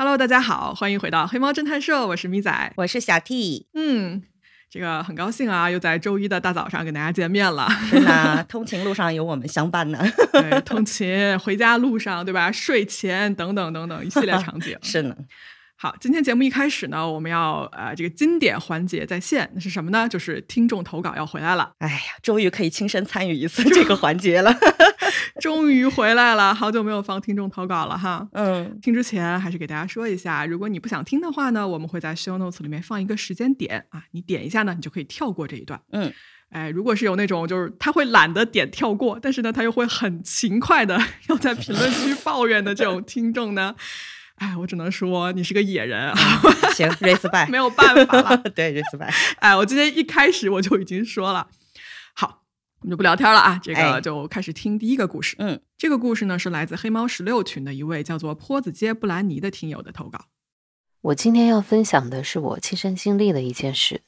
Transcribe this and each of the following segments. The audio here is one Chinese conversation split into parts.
Hello，大家好，欢迎回到黑猫侦探社，我是咪仔，我是小 T。嗯，这个很高兴啊，又在周一的大早上跟大家见面了。是呢，通勤路上有我们相伴呢。对，通勤、回家路上，对吧？睡前等等等等一系列场景。是呢。好，今天节目一开始呢，我们要呃这个经典环节在线，那是什么呢？就是听众投稿要回来了。哎呀，终于可以亲身参与一次这个环节了，终于回来了，好久没有放听众投稿了哈。嗯，听之前还是给大家说一下，如果你不想听的话呢，我们会在 show notes 里面放一个时间点啊，你点一下呢，你就可以跳过这一段。嗯，哎，如果是有那种就是他会懒得点跳过，但是呢他又会很勤快的 要在评论区抱怨的这种听众呢。哎，我只能说你是个野人啊！行，respect，没有办法了。对，respect。哎，我今天一开始我就已经说了，好，我们就不聊天了啊，这个就开始听第一个故事。嗯，这个故事呢是来自黑猫十六群的一位叫做坡子街布兰妮的听友的投稿。我今天要分享的是我亲身经历的一件事，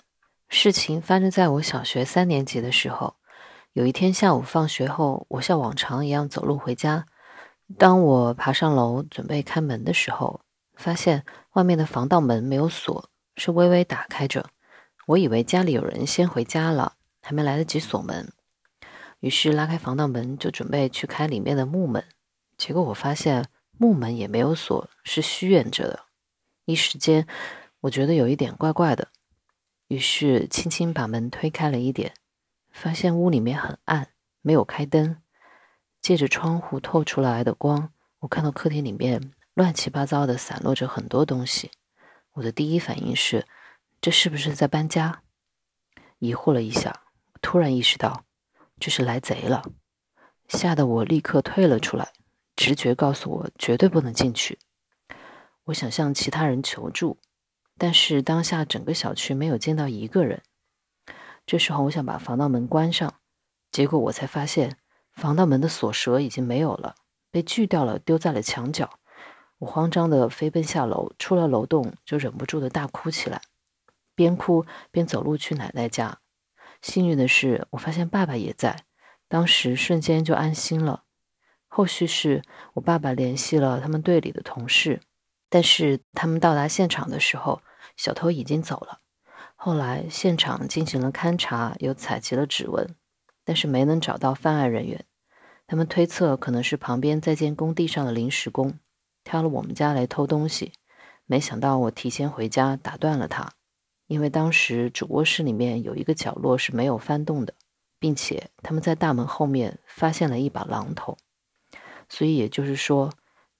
事情发生在我小学三年级的时候。有一天下午放学后，我像往常一样走路回家。当我爬上楼准备开门的时候，发现外面的防盗门没有锁，是微微打开着。我以为家里有人先回家了，还没来得及锁门，于是拉开防盗门就准备去开里面的木门。结果我发现木门也没有锁，是虚掩着的。一时间，我觉得有一点怪怪的，于是轻轻把门推开了一点，发现屋里面很暗，没有开灯。借着窗户透出来的光，我看到客厅里面乱七八糟的散落着很多东西。我的第一反应是，这是不是在搬家？疑惑了一下，突然意识到这是来贼了，吓得我立刻退了出来。直觉告诉我绝对不能进去。我想向其他人求助，但是当下整个小区没有见到一个人。这时候我想把防盗门关上，结果我才发现。防盗门的锁舌已经没有了，被锯掉了，丢在了墙角。我慌张地飞奔下楼，出了楼栋就忍不住的大哭起来，边哭边走路去奶奶家。幸运的是，我发现爸爸也在，当时瞬间就安心了。后续是我爸爸联系了他们队里的同事，但是他们到达现场的时候，小偷已经走了。后来现场进行了勘查，又采集了指纹，但是没能找到犯案人员。他们推测可能是旁边在建工地上的临时工，挑了我们家来偷东西。没想到我提前回家打断了他，因为当时主卧室里面有一个角落是没有翻动的，并且他们在大门后面发现了一把榔头。所以也就是说，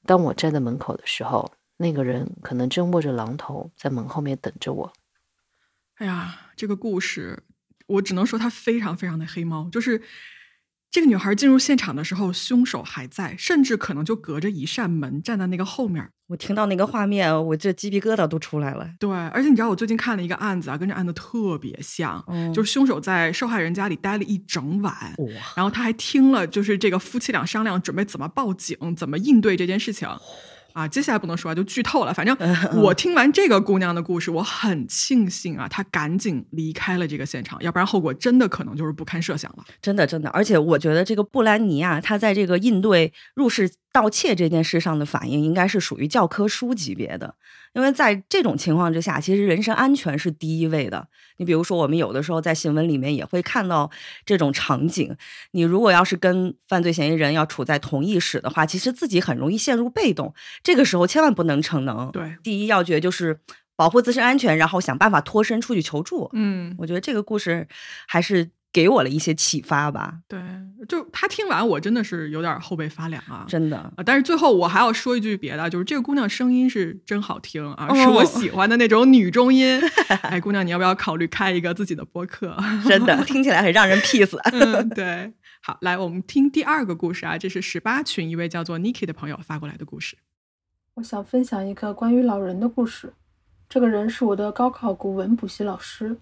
当我站在门口的时候，那个人可能正握着榔头在门后面等着我。哎呀，这个故事我只能说它非常非常的黑猫，就是。这个女孩进入现场的时候，凶手还在，甚至可能就隔着一扇门站在那个后面。我听到那个画面，我这鸡皮疙瘩都出来了。对，而且你知道，我最近看了一个案子啊，跟这案子特别像，就是凶手在受害人家里待了一整晚，然后他还听了，就是这个夫妻俩商量准备怎么报警、怎么应对这件事情。啊，接下来不能说啊，就剧透了。反正我听完这个姑娘的故事，我很庆幸啊，她赶紧离开了这个现场，要不然后果真的可能就是不堪设想了。真的，真的，而且我觉得这个布兰妮啊，她在这个应对入室盗窃这件事上的反应，应该是属于教科书级别的。因为在这种情况之下，其实人身安全是第一位的。你比如说，我们有的时候在新闻里面也会看到这种场景。你如果要是跟犯罪嫌疑人要处在同一室的话，其实自己很容易陷入被动。这个时候千万不能逞能。对，第一要诀就是保护自身安全，然后想办法脱身出去求助。嗯，我觉得这个故事还是。给我了一些启发吧。对，就他听完，我真的是有点后背发凉啊，真的。但是最后我还要说一句别的，就是这个姑娘声音是真好听啊，是我喜欢的那种女中音。哎，姑娘，你要不要考虑开一个自己的播客？真的，听起来很让人 peace。嗯，对。好，来，我们听第二个故事啊，这是十八群一位叫做 Niki 的朋友发过来的故事。我想分享一个关于老人的故事。这个人是我的高考古文补习老师，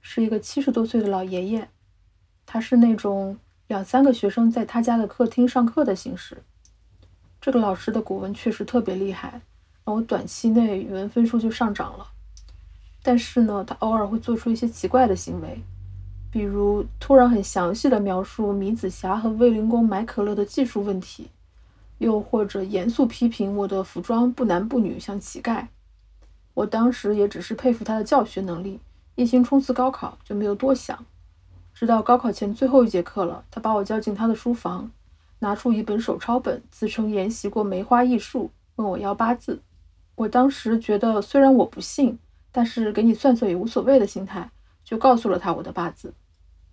是一个七十多岁的老爷爷。他是那种两三个学生在他家的客厅上课的形式。这个老师的古文确实特别厉害，让我短期内语文分数就上涨了。但是呢，他偶尔会做出一些奇怪的行为，比如突然很详细的描述米子霞和卫灵公买可乐的技术问题，又或者严肃批评我的服装不男不女，像乞丐。我当时也只是佩服他的教学能力，一心冲刺高考，就没有多想。直到高考前最后一节课了，他把我叫进他的书房，拿出一本手抄本，自称研习过梅花易数，问我要八字。我当时觉得，虽然我不信，但是给你算算也无所谓的心态，就告诉了他我的八字。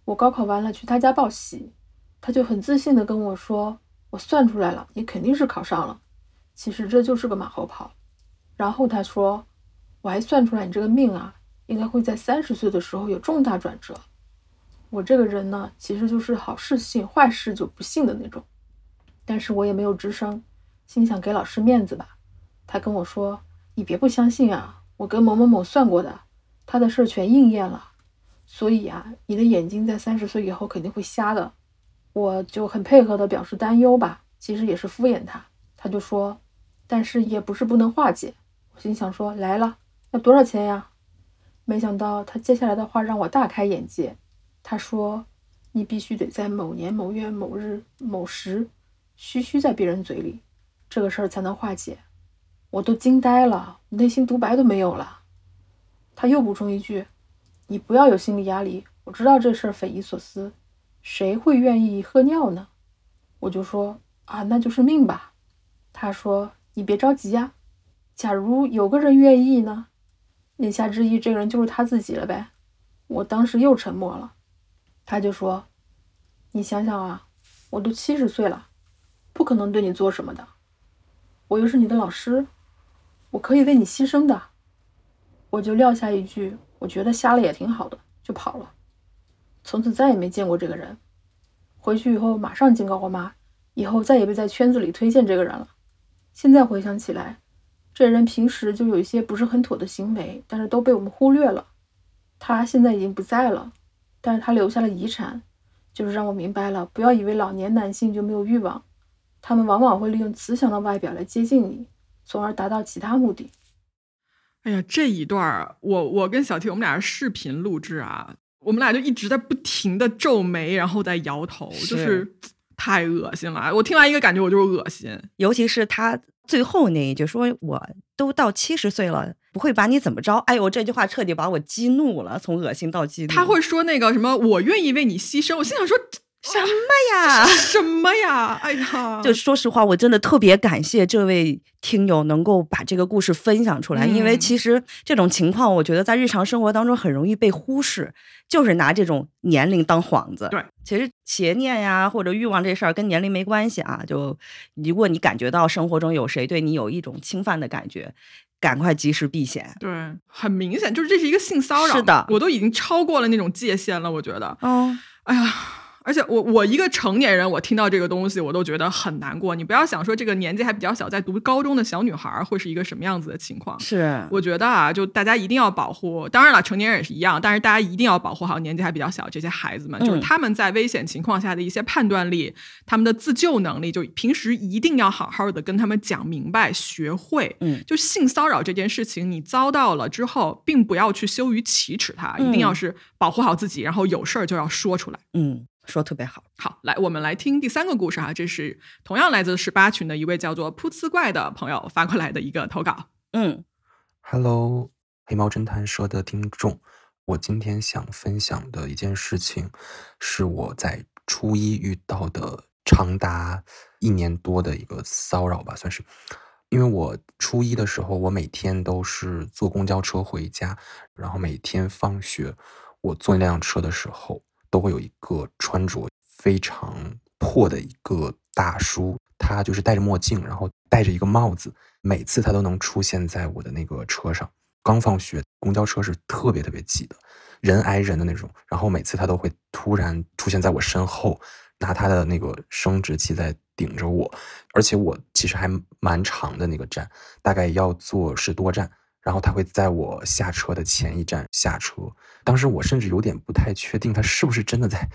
我高考完了去他家报喜，他就很自信地跟我说：“我算出来了，你肯定是考上了。”其实这就是个马后炮。然后他说：“我还算出来你这个命啊，应该会在三十岁的时候有重大转折。”我这个人呢，其实就是好事信，坏事就不信的那种。但是我也没有吱声，心想给老师面子吧。他跟我说：“你别不相信啊，我跟某某某算过的，他的事儿全应验了。所以啊，你的眼睛在三十岁以后肯定会瞎的。”我就很配合的表示担忧吧，其实也是敷衍他。他就说：“但是也不是不能化解。”我心想说：“来了，要多少钱呀？”没想到他接下来的话让我大开眼界。他说：“你必须得在某年某月某日某时，嘘嘘在别人嘴里，这个事儿才能化解。”我都惊呆了，内心独白都没有了。他又补充一句：“你不要有心理压力，我知道这事儿匪夷所思，谁会愿意喝尿呢？”我就说：“啊，那就是命吧。”他说：“你别着急呀，假如有个人愿意呢？”言下之意，这个人就是他自己了呗。我当时又沉默了。他就说：“你想想啊，我都七十岁了，不可能对你做什么的。我又是你的老师，我可以为你牺牲的。”我就撂下一句：“我觉得瞎了也挺好的。”就跑了。从此再也没见过这个人。回去以后马上警告我妈，以后再也别在圈子里推荐这个人了。现在回想起来，这人平时就有一些不是很妥的行为，但是都被我们忽略了。他现在已经不在了。但是他留下了遗产，就是让我明白了，不要以为老年男性就没有欲望，他们往往会利用慈祥的外表来接近你，从而达到其他目的。哎呀，这一段儿，我我跟小 T 我们俩是视频录制啊，我们俩就一直在不停的皱眉，然后在摇头，就是太恶心了。我听完一个感觉，我就是恶心，尤其是他最后那一句，说我都到七十岁了。不会把你怎么着？哎呦，这句话彻底把我激怒了，从恶心到激怒。他会说那个什么，我愿意为你牺牲。我心想说什么呀？什么呀？哎呀！就说实话，我真的特别感谢这位听友能够把这个故事分享出来，因为其实这种情况，我觉得在日常生活当中很容易被忽视，就是拿这种年龄当幌子。对，其实邪念呀或者欲望这事儿跟年龄没关系啊。就如果你感觉到生活中有谁对你有一种侵犯的感觉。赶快及时避险。对，很明显就是这是一个性骚扰。是的，我都已经超过了那种界限了，我觉得。嗯，哎呀。而且我我一个成年人，我听到这个东西，我都觉得很难过。你不要想说这个年纪还比较小，在读高中的小女孩会是一个什么样子的情况。是，我觉得啊，就大家一定要保护。当然了，成年人也是一样，但是大家一定要保护好年纪还比较小这些孩子们，就是他们在危险情况下的一些判断力，他们的自救能力，就平时一定要好好的跟他们讲明白，学会。嗯，就性骚扰这件事情，你遭到了之后，并不要去羞于启齿它，一定要是保护好自己，然后有事儿就要说出来。嗯。说特别好，好来，我们来听第三个故事哈。这是同样来自十八群的一位叫做“噗呲怪”的朋友发过来的一个投稿。嗯，Hello，黑猫侦探社的听众，我今天想分享的一件事情，是我在初一遇到的长达一年多的一个骚扰吧，算是。因为我初一的时候，我每天都是坐公交车回家，然后每天放学，我坐那辆车的时候。都会有一个穿着非常破的一个大叔，他就是戴着墨镜，然后戴着一个帽子，每次他都能出现在我的那个车上。刚放学，公交车是特别特别挤的，人挨人的那种。然后每次他都会突然出现在我身后，拿他的那个生殖器在顶着我，而且我其实还蛮长的那个站，大概要坐十多站。然后他会在我下车的前一站下车，当时我甚至有点不太确定他是不是真的在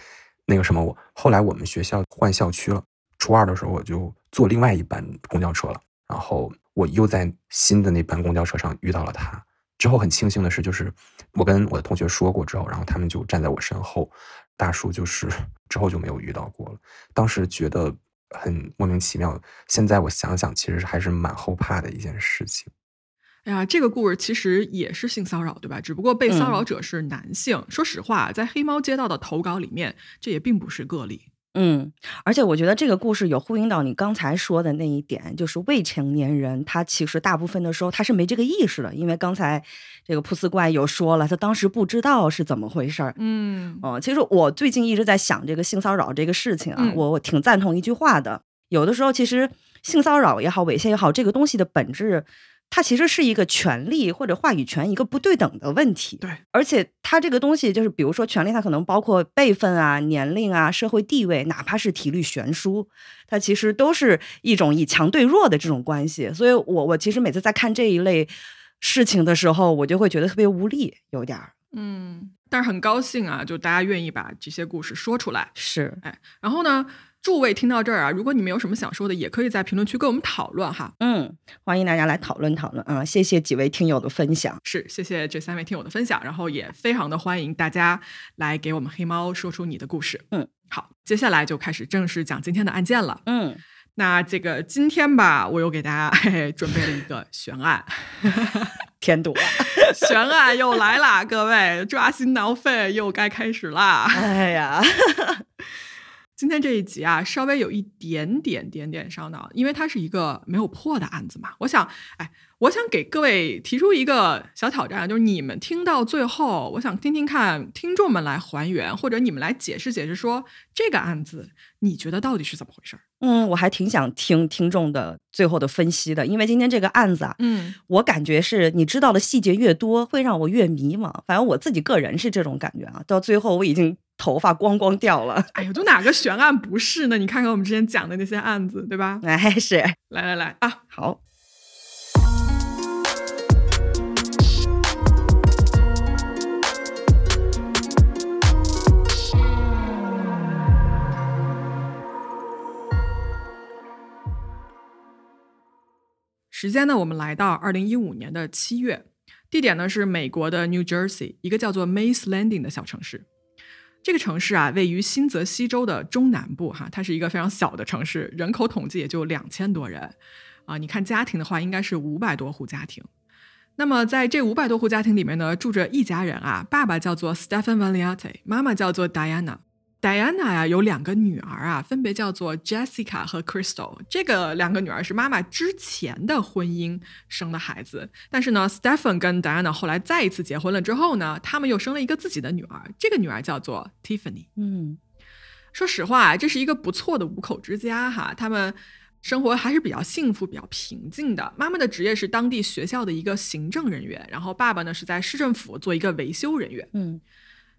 那个什么我。后来我们学校换校区了，初二的时候我就坐另外一班公交车了，然后我又在新的那班公交车上遇到了他。之后很庆幸的是，就是我跟我的同学说过之后，然后他们就站在我身后，大叔就是 之后就没有遇到过了。当时觉得很莫名其妙。现在我想想，其实还是蛮后怕的一件事情。哎呀，这个故事其实也是性骚扰，对吧？只不过被骚扰者是男性。说实话，在黑猫街道的投稿里面，这也并不是个例。嗯，而且我觉得这个故事有呼应到你刚才说的那一点，就是未成年人他其实大部分的时候他是没这个意识的，因为刚才这个噗斯怪有说了，他当时不知道是怎么回事儿。嗯，哦，其实我最近一直在想这个性骚扰这个事情啊，我我挺赞同一句话的，有的时候其实性骚扰也好，猥亵也好，这个东西的本质。它其实是一个权利或者话语权一个不对等的问题，对，而且它这个东西就是，比如说权利，它可能包括辈分啊、年龄啊、社会地位，哪怕是体力悬殊，它其实都是一种以强对弱的这种关系。所以，我我其实每次在看这一类事情的时候，我就会觉得特别无力，有点儿，嗯，但是很高兴啊，就大家愿意把这些故事说出来，是，哎，然后呢？诸位听到这儿啊，如果你们有什么想说的，也可以在评论区跟我们讨论哈。嗯，欢迎大家来讨论讨论啊！谢谢几位听友的分享，是谢谢这三位听友的分享，然后也非常的欢迎大家来给我们黑猫说出你的故事。嗯，好，接下来就开始正式讲今天的案件了。嗯，那这个今天吧，我又给大家嘿嘿准备了一个悬案，添堵了，悬案又来啦，各位抓心挠肺，又该开始啦！哎呀。今天这一集啊，稍微有一点点点点烧脑，因为它是一个没有破的案子嘛。我想，哎，我想给各位提出一个小挑战，就是你们听到最后，我想听听看听众们来还原，或者你们来解释解释，说这个案子你觉得到底是怎么回事儿？嗯，我还挺想听听众的最后的分析的，因为今天这个案子啊，嗯，我感觉是你知道的细节越多，会让我越迷茫。反正我自己个人是这种感觉啊，到最后我已经。头发光光掉了，哎呦，都哪个悬案不是呢？你看看我们之前讲的那些案子，对吧？哎，是，来来来啊，好。时间呢？我们来到二零一五年的七月，地点呢是美国的 New Jersey，一个叫做 Mays Landing 的小城市。这个城市啊，位于新泽西州的中南部，哈，它是一个非常小的城市，人口统计也就两千多人，啊，你看家庭的话，应该是五百多户家庭。那么在这五百多户家庭里面呢，住着一家人啊，爸爸叫做 Stephen Valiante，妈妈叫做 Diana。Diana 呀，有两个女儿啊，分别叫做 Jessica 和 Crystal。这个两个女儿是妈妈之前的婚姻生的孩子，但是呢，Stephen 跟 Diana 后来再一次结婚了之后呢，他们又生了一个自己的女儿。这个女儿叫做 Tiffany。嗯，说实话，这是一个不错的五口之家哈，他们生活还是比较幸福、比较平静的。妈妈的职业是当地学校的一个行政人员，然后爸爸呢是在市政府做一个维修人员。嗯。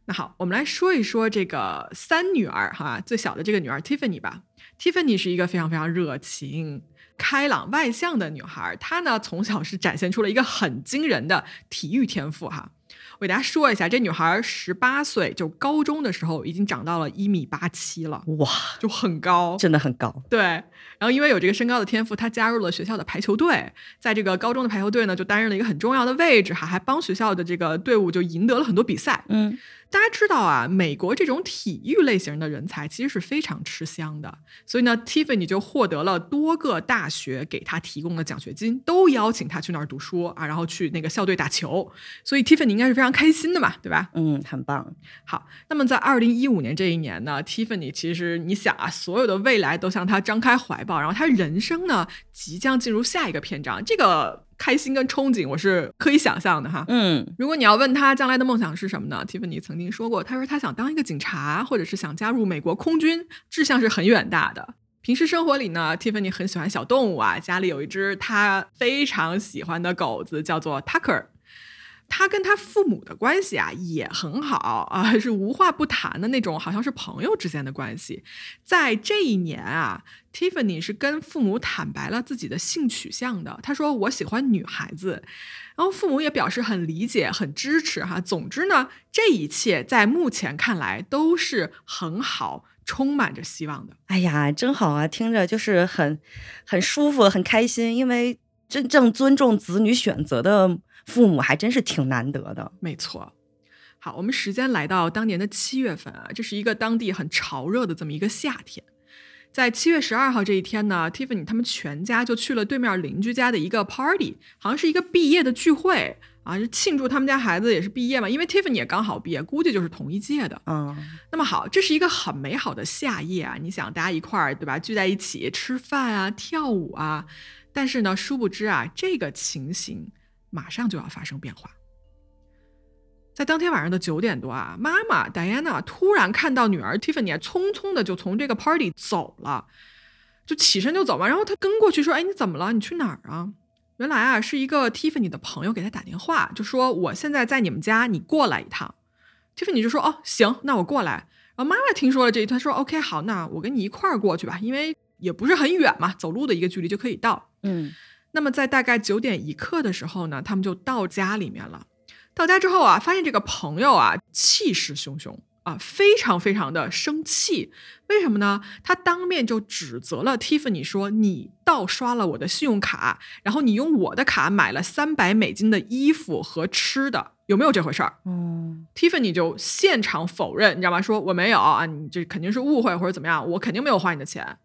那好，我们来说一说这个三女儿哈，最小的这个女儿 Tiffany 吧。Tiffany 是一个非常非常热情、开朗、外向的女孩，她呢从小是展现出了一个很惊人的体育天赋哈。我给大家说一下，这女孩十八岁就高中的时候已经长到了一米八七了，哇，就很高，真的很高。对，然后因为有这个身高的天赋，她加入了学校的排球队，在这个高中的排球队呢就担任了一个很重要的位置哈，还帮学校的这个队伍就赢得了很多比赛，嗯。大家知道啊，美国这种体育类型的人才其实是非常吃香的，所以呢，Tiffany 就获得了多个大学给他提供的奖学金，都邀请他去那儿读书啊，然后去那个校队打球，所以 Tiffany 应该是非常开心的嘛，对吧？嗯，很棒。好，那么在二零一五年这一年呢，Tiffany 其实你想啊，所有的未来都向他张开怀抱，然后他人生呢即将进入下一个篇章，这个。开心跟憧憬，我是可以想象的哈。嗯，如果你要问他将来的梦想是什么呢？Tiffany 曾经说过，他说他想当一个警察，或者是想加入美国空军，志向是很远大的。平时生活里呢，Tiffany 很喜欢小动物啊，家里有一只他非常喜欢的狗子，叫做 Tucker。他跟他父母的关系啊也很好啊，是无话不谈的那种，好像是朋友之间的关系。在这一年啊，Tiffany 是跟父母坦白了自己的性取向的。他说：“我喜欢女孩子。”然后父母也表示很理解、很支持哈。总之呢，这一切在目前看来都是很好，充满着希望的。哎呀，真好啊，听着就是很很舒服、很开心，因为真正尊重子女选择的。父母还真是挺难得的，没错。好，我们时间来到当年的七月份啊，这是一个当地很潮热的这么一个夏天。在七月十二号这一天呢，Tiffany 他们全家就去了对面邻居家的一个 party，好像是一个毕业的聚会啊，是庆祝他们家孩子也是毕业嘛，因为 Tiffany 也刚好毕业，估计就是同一届的。嗯，那么好，这是一个很美好的夏夜啊，你想大家一块儿对吧，聚在一起吃饭啊，跳舞啊，但是呢，殊不知啊，这个情形马上就要发生变化。在当天晚上的九点多啊，妈妈 Diana 突然看到女儿 Tiffany 匆匆的就从这个 party 走了，就起身就走嘛。然后她跟过去说：“哎，你怎么了？你去哪儿啊？”原来啊，是一个 Tiffany 的朋友给她打电话，就说：“我现在在你们家，你过来一趟。”Tiffany 就说：“哦，行，那我过来。”然后妈妈听说了这一段，说：“OK，好，那我跟你一块儿过去吧，因为也不是很远嘛，走路的一个距离就可以到。”嗯，那么在大概九点一刻的时候呢，他们就到家里面了。到家之后啊，发现这个朋友啊气势汹汹啊，非常非常的生气。为什么呢？他当面就指责了 Tiffany 说：“你盗刷了我的信用卡，然后你用我的卡买了三百美金的衣服和吃的，有没有这回事儿？”嗯，Tiffany 就现场否认，你知道吗？说我没有啊，你这肯定是误会或者怎么样，我肯定没有花你的钱。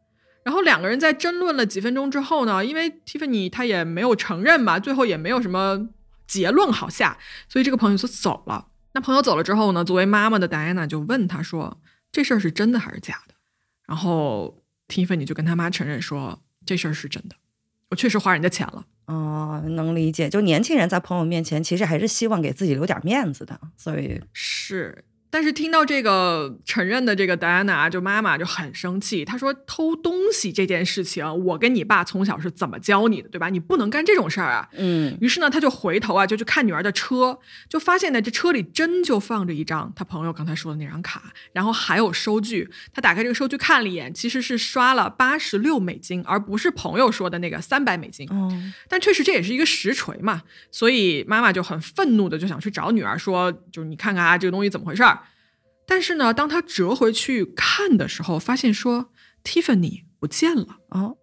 然后两个人在争论了几分钟之后呢，因为 Tiffany 他也没有承认嘛，最后也没有什么。结论好下，所以这个朋友就走了。那朋友走了之后呢？作为妈妈的戴安娜就问他说：“这事儿是真的还是假的？”然后 Tiffany 就跟他妈承认说：“这事儿是真的，我确实花人家钱了。”哦，能理解。就年轻人在朋友面前，其实还是希望给自己留点面子的，所以是。但是听到这个承认的这个戴安娜就妈妈就很生气，她说偷东西这件事情，我跟你爸从小是怎么教你的，对吧？你不能干这种事儿啊。嗯。于是呢，她就回头啊，就去看女儿的车，就发现呢，这车里真就放着一张她朋友刚才说的那张卡，然后还有收据。她打开这个收据看了一眼，其实是刷了八十六美金，而不是朋友说的那个三百美金。哦。但确实这也是一个实锤嘛，所以妈妈就很愤怒的就想去找女儿说，就是你看看啊，这个东西怎么回事儿。但是呢，当他折回去看的时候，发现说 Tiffany 不见了哦。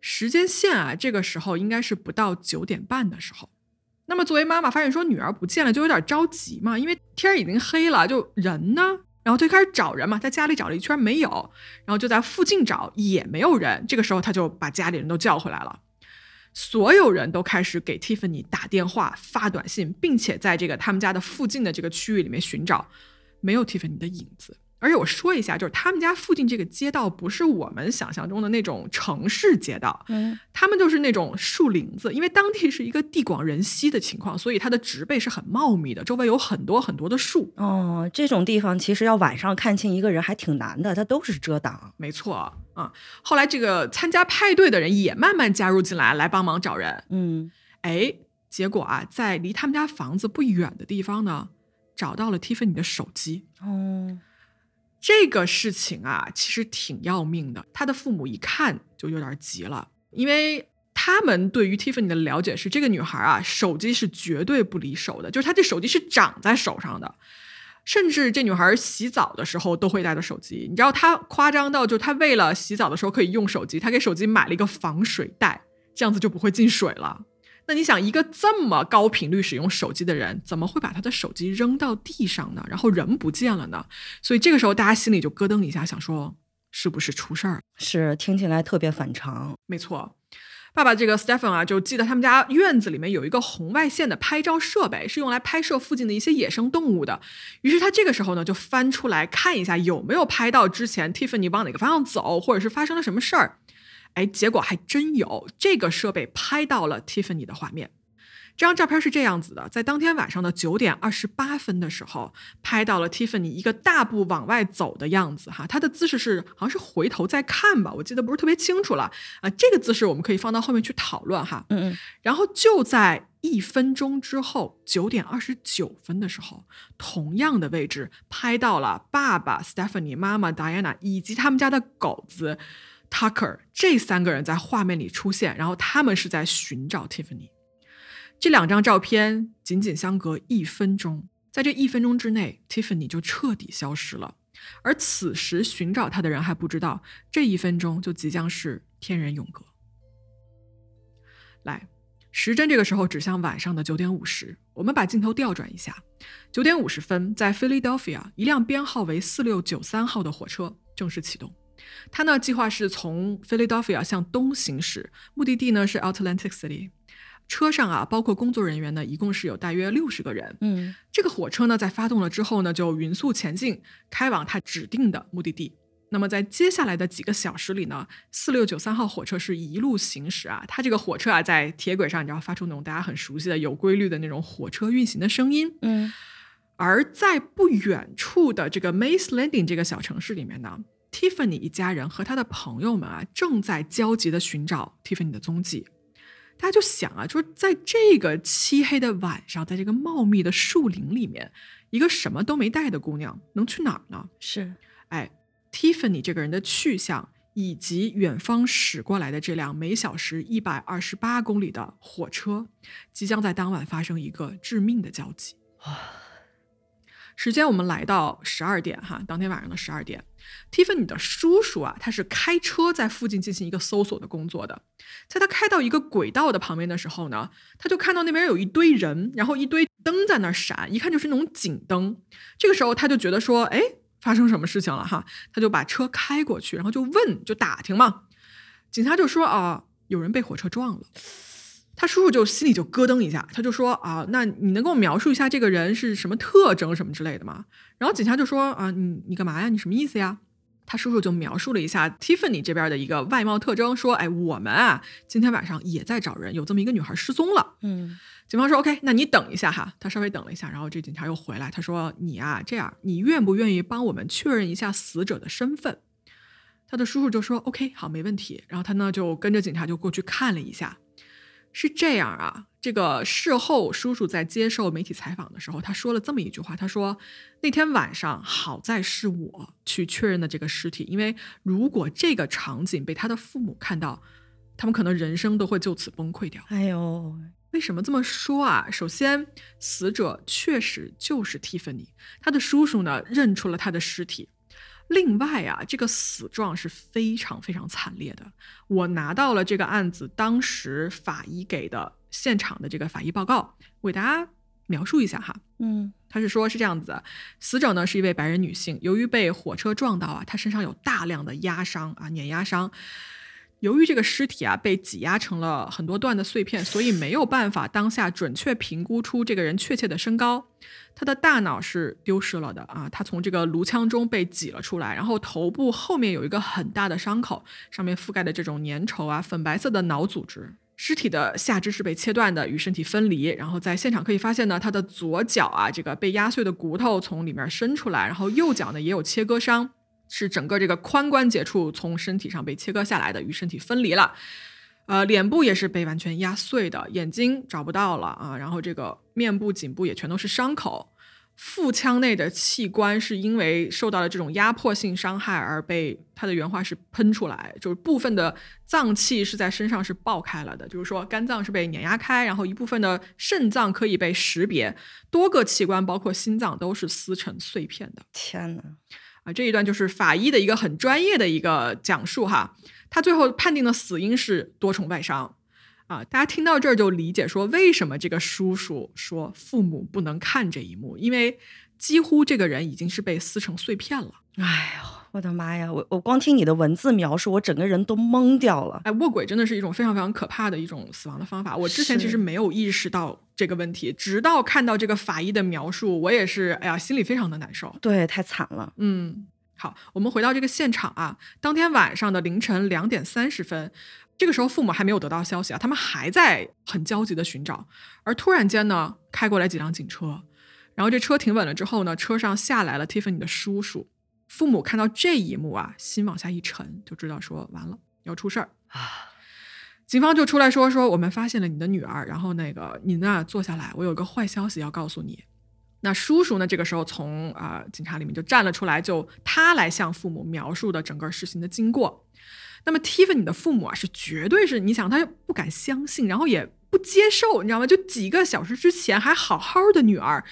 时间线啊，这个时候应该是不到九点半的时候。那么作为妈妈，发现说女儿不见了，就有点着急嘛，因为天已经黑了，就人呢，然后就开始找人嘛，在家里找了一圈没有，然后就在附近找也没有人。这个时候他就把家里人都叫回来了。所有人都开始给 Tiffany 打电话、发短信，并且在这个他们家的附近的这个区域里面寻找，没有 Tiffany 的影子。而且我说一下，就是他们家附近这个街道不是我们想象中的那种城市街道，嗯，他们就是那种树林子，因为当地是一个地广人稀的情况，所以它的植被是很茂密的，周围有很多很多的树。哦，这种地方其实要晚上看清一个人还挺难的，它都是遮挡。没错啊，后来这个参加派对的人也慢慢加入进来，来帮忙找人。嗯，哎，结果啊，在离他们家房子不远的地方呢，找到了 Tiffany 的手机。哦。这个事情啊，其实挺要命的。他的父母一看就有点急了，因为他们对于 Tiffany 的了解是，这个女孩啊，手机是绝对不离手的，就是她这手机是长在手上的，甚至这女孩洗澡的时候都会带着手机。你知道她夸张到，就她为了洗澡的时候可以用手机，她给手机买了一个防水袋，这样子就不会进水了。那你想，一个这么高频率使用手机的人，怎么会把他的手机扔到地上呢？然后人不见了呢？所以这个时候，大家心里就咯噔一下，想说是不是出事儿？是，听起来特别反常。没错，爸爸这个 Stephen 啊，就记得他们家院子里面有一个红外线的拍照设备，是用来拍摄附近的一些野生动物的。于是他这个时候呢，就翻出来看一下有没有拍到之前 Tiffany 往哪个方向走，或者是发生了什么事儿。哎，结果还真有，这个设备拍到了 Tiffany 的画面。这张照片是这样子的，在当天晚上的九点二十八分的时候，拍到了 Tiffany 一个大步往外走的样子。哈，她的姿势是好像是回头在看吧，我记得不是特别清楚了。啊，这个姿势我们可以放到后面去讨论哈。嗯嗯。然后就在一分钟之后，九点二十九分的时候，同样的位置拍到了爸爸 Stephanie、妈妈 Diana 以及他们家的狗子。Tucker 这三个人在画面里出现，然后他们是在寻找 Tiffany。这两张照片仅仅相隔一分钟，在这一分钟之内，Tiffany 就彻底消失了。而此时寻找他的人还不知道，这一分钟就即将是天人永隔。来，时针这个时候指向晚上的九点五十，我们把镜头调转一下，九点五十分，在 Philadelphia，一辆编号为四六九三号的火车正式启动。他呢计划是从 Philadelphia 向东行驶，目的地呢是 Atlantic City。车上啊，包括工作人员呢，一共是有大约六十个人。嗯，这个火车呢，在发动了之后呢，就匀速前进，开往它指定的目的地。那么在接下来的几个小时里呢，四六九三号火车是一路行驶啊，它这个火车啊，在铁轨上，你知道发出那种大家很熟悉的有规律的那种火车运行的声音。嗯，而在不远处的这个 Mays Landing 这个小城市里面呢，Tiffany 一家人和他的朋友们啊，正在焦急的寻找 Tiffany 的踪迹。大家就想啊，就是在这个漆黑的晚上，在这个茂密的树林里面，一个什么都没带的姑娘能去哪儿呢？是，哎，Tiffany 这个人的去向，以及远方驶过来的这辆每小时一百二十八公里的火车，即将在当晚发生一个致命的交集。时间我们来到十二点哈，当天晚上的十二点，Tiffany 的叔叔啊，他是开车在附近进行一个搜索的工作的。在他开到一个轨道的旁边的时候呢，他就看到那边有一堆人，然后一堆灯在那闪，一看就是那种警灯。这个时候他就觉得说，哎，发生什么事情了哈？他就把车开过去，然后就问，就打听嘛。警察就说啊，有人被火车撞了。他叔叔就心里就咯噔一下，他就说啊，那你能给我描述一下这个人是什么特征什么之类的吗？然后警察就说啊，你你干嘛呀？你什么意思呀？他叔叔就描述了一下 Tiffany 这边的一个外貌特征，说，哎，我们啊今天晚上也在找人，有这么一个女孩失踪了。嗯，警方说 OK，那你等一下哈。他稍微等了一下，然后这警察又回来，他说你啊这样，你愿不愿意帮我们确认一下死者的身份？他的叔叔就说 OK，好，没问题。然后他呢就跟着警察就过去看了一下。是这样啊，这个事后叔叔在接受媒体采访的时候，他说了这么一句话，他说那天晚上好在是我去确认的这个尸体，因为如果这个场景被他的父母看到，他们可能人生都会就此崩溃掉。哎呦，为什么这么说啊？首先，死者确实就是 Tiffany，他的叔叔呢认出了他的尸体。另外啊，这个死状是非常非常惨烈的。我拿到了这个案子当时法医给的现场的这个法医报告，我给大家描述一下哈。嗯，他是说，是这样子，死者呢是一位白人女性，由于被火车撞到啊，她身上有大量的压伤啊，碾压伤。由于这个尸体啊被挤压成了很多段的碎片，所以没有办法当下准确评估出这个人确切的身高。他的大脑是丢失了的啊，他从这个颅腔中被挤了出来，然后头部后面有一个很大的伤口，上面覆盖的这种粘稠啊粉白色的脑组织。尸体的下肢是被切断的，与身体分离。然后在现场可以发现呢，他的左脚啊这个被压碎的骨头从里面伸出来，然后右脚呢也有切割伤。是整个这个髋关节处从身体上被切割下来的，与身体分离了。呃，脸部也是被完全压碎的，眼睛找不到了啊。然后这个面部、颈部也全都是伤口。腹腔内的器官是因为受到了这种压迫性伤害而被他的原话是喷出来，就是部分的脏器是在身上是爆开了的，就是说肝脏是被碾压开，然后一部分的肾脏可以被识别，多个器官包括心脏都是撕成碎片的。天哪！啊，这一段就是法医的一个很专业的一个讲述哈。他最后判定的死因是多重外伤。啊，大家听到这儿就理解说，为什么这个叔叔说父母不能看这一幕，因为几乎这个人已经是被撕成碎片了。哎呦，我的妈呀！我我光听你的文字描述，我整个人都懵掉了。哎，卧轨真的是一种非常非常可怕的一种死亡的方法。我之前其实没有意识到这个问题，直到看到这个法医的描述，我也是，哎呀，心里非常的难受。对，太惨了。嗯。好，我们回到这个现场啊。当天晚上的凌晨两点三十分，这个时候父母还没有得到消息啊，他们还在很焦急的寻找。而突然间呢，开过来几辆警车，然后这车停稳了之后呢，车上下来了 Tiffany 的叔叔。父母看到这一幕啊，心往下一沉，就知道说完了，要出事儿啊。警方就出来说说，我们发现了你的女儿，然后那个您啊坐下来，我有个坏消息要告诉你。那叔叔呢？这个时候从啊警察里面就站了出来，就他来向父母描述的整个事情的经过。那么 Tiffany 的父母啊，是绝对是你想他不敢相信，然后也不接受，你知道吗？就几个小时之前还好好的女儿，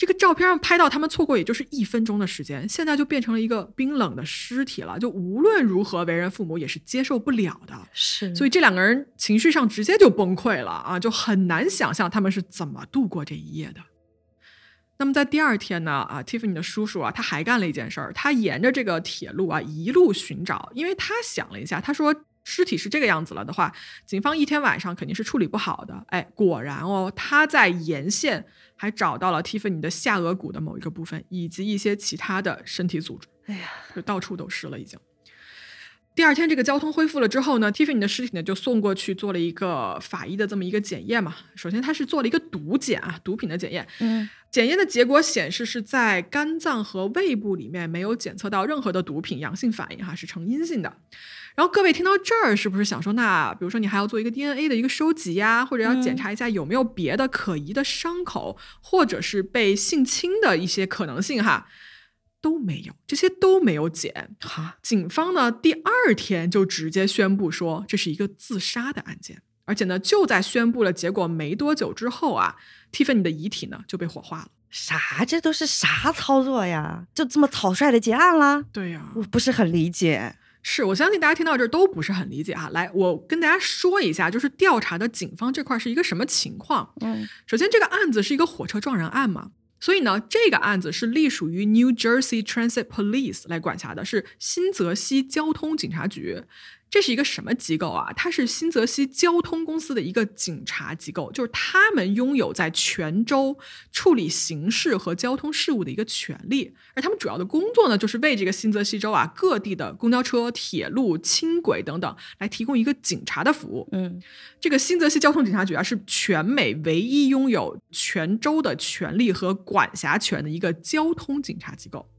这个照片上拍到他们错过也就是一分钟的时间，现在就变成了一个冰冷的尸体了。就无论如何，为人父母也是接受不了的。是，所以这两个人情绪上直接就崩溃了啊，就很难想象他们是怎么度过这一夜的。那么在第二天呢，啊，Tiffany 的叔叔啊，他还干了一件事儿，他沿着这个铁路啊一路寻找，因为他想了一下，他说尸体是这个样子了的话，警方一天晚上肯定是处理不好的。哎，果然哦，他在沿线还找到了 Tiffany 的下颚骨的某一个部分，以及一些其他的身体组织。哎呀，就到处都是了，已经。第二天，这个交通恢复了之后呢，Tiffany 的尸体呢就送过去做了一个法医的这么一个检验嘛。首先，他是做了一个毒检啊，毒品的检验。嗯，检验的结果显示是在肝脏和胃部里面没有检测到任何的毒品阳性反应哈，是呈阴性的。然后各位听到这儿，是不是想说，那比如说你还要做一个 DNA 的一个收集呀，或者要检查一下有没有别的可疑的伤口，或者是被性侵的一些可能性哈？都没有，这些都没有检。哈，警方呢第二天就直接宣布说这是一个自杀的案件，而且呢就在宣布了结果没多久之后啊，Tiffany 的遗体呢就被火化了。啥？这都是啥操作呀？就这么草率的结案了？对呀，我不是很理解。是我相信大家听到这儿都不是很理解哈。来，我跟大家说一下，就是调查的警方这块是一个什么情况。嗯，首先这个案子是一个火车撞人案嘛。所以呢，这个案子是隶属于 New Jersey Transit Police 来管辖的，是新泽西交通警察局。这是一个什么机构啊？它是新泽西交通公司的一个警察机构，就是他们拥有在全州处理刑事和交通事务的一个权利。而他们主要的工作呢，就是为这个新泽西州啊各地的公交车、铁路、轻轨等等来提供一个警察的服务。嗯，这个新泽西交通警察局啊，是全美唯一拥有全州的权利和管辖权的一个交通警察机构。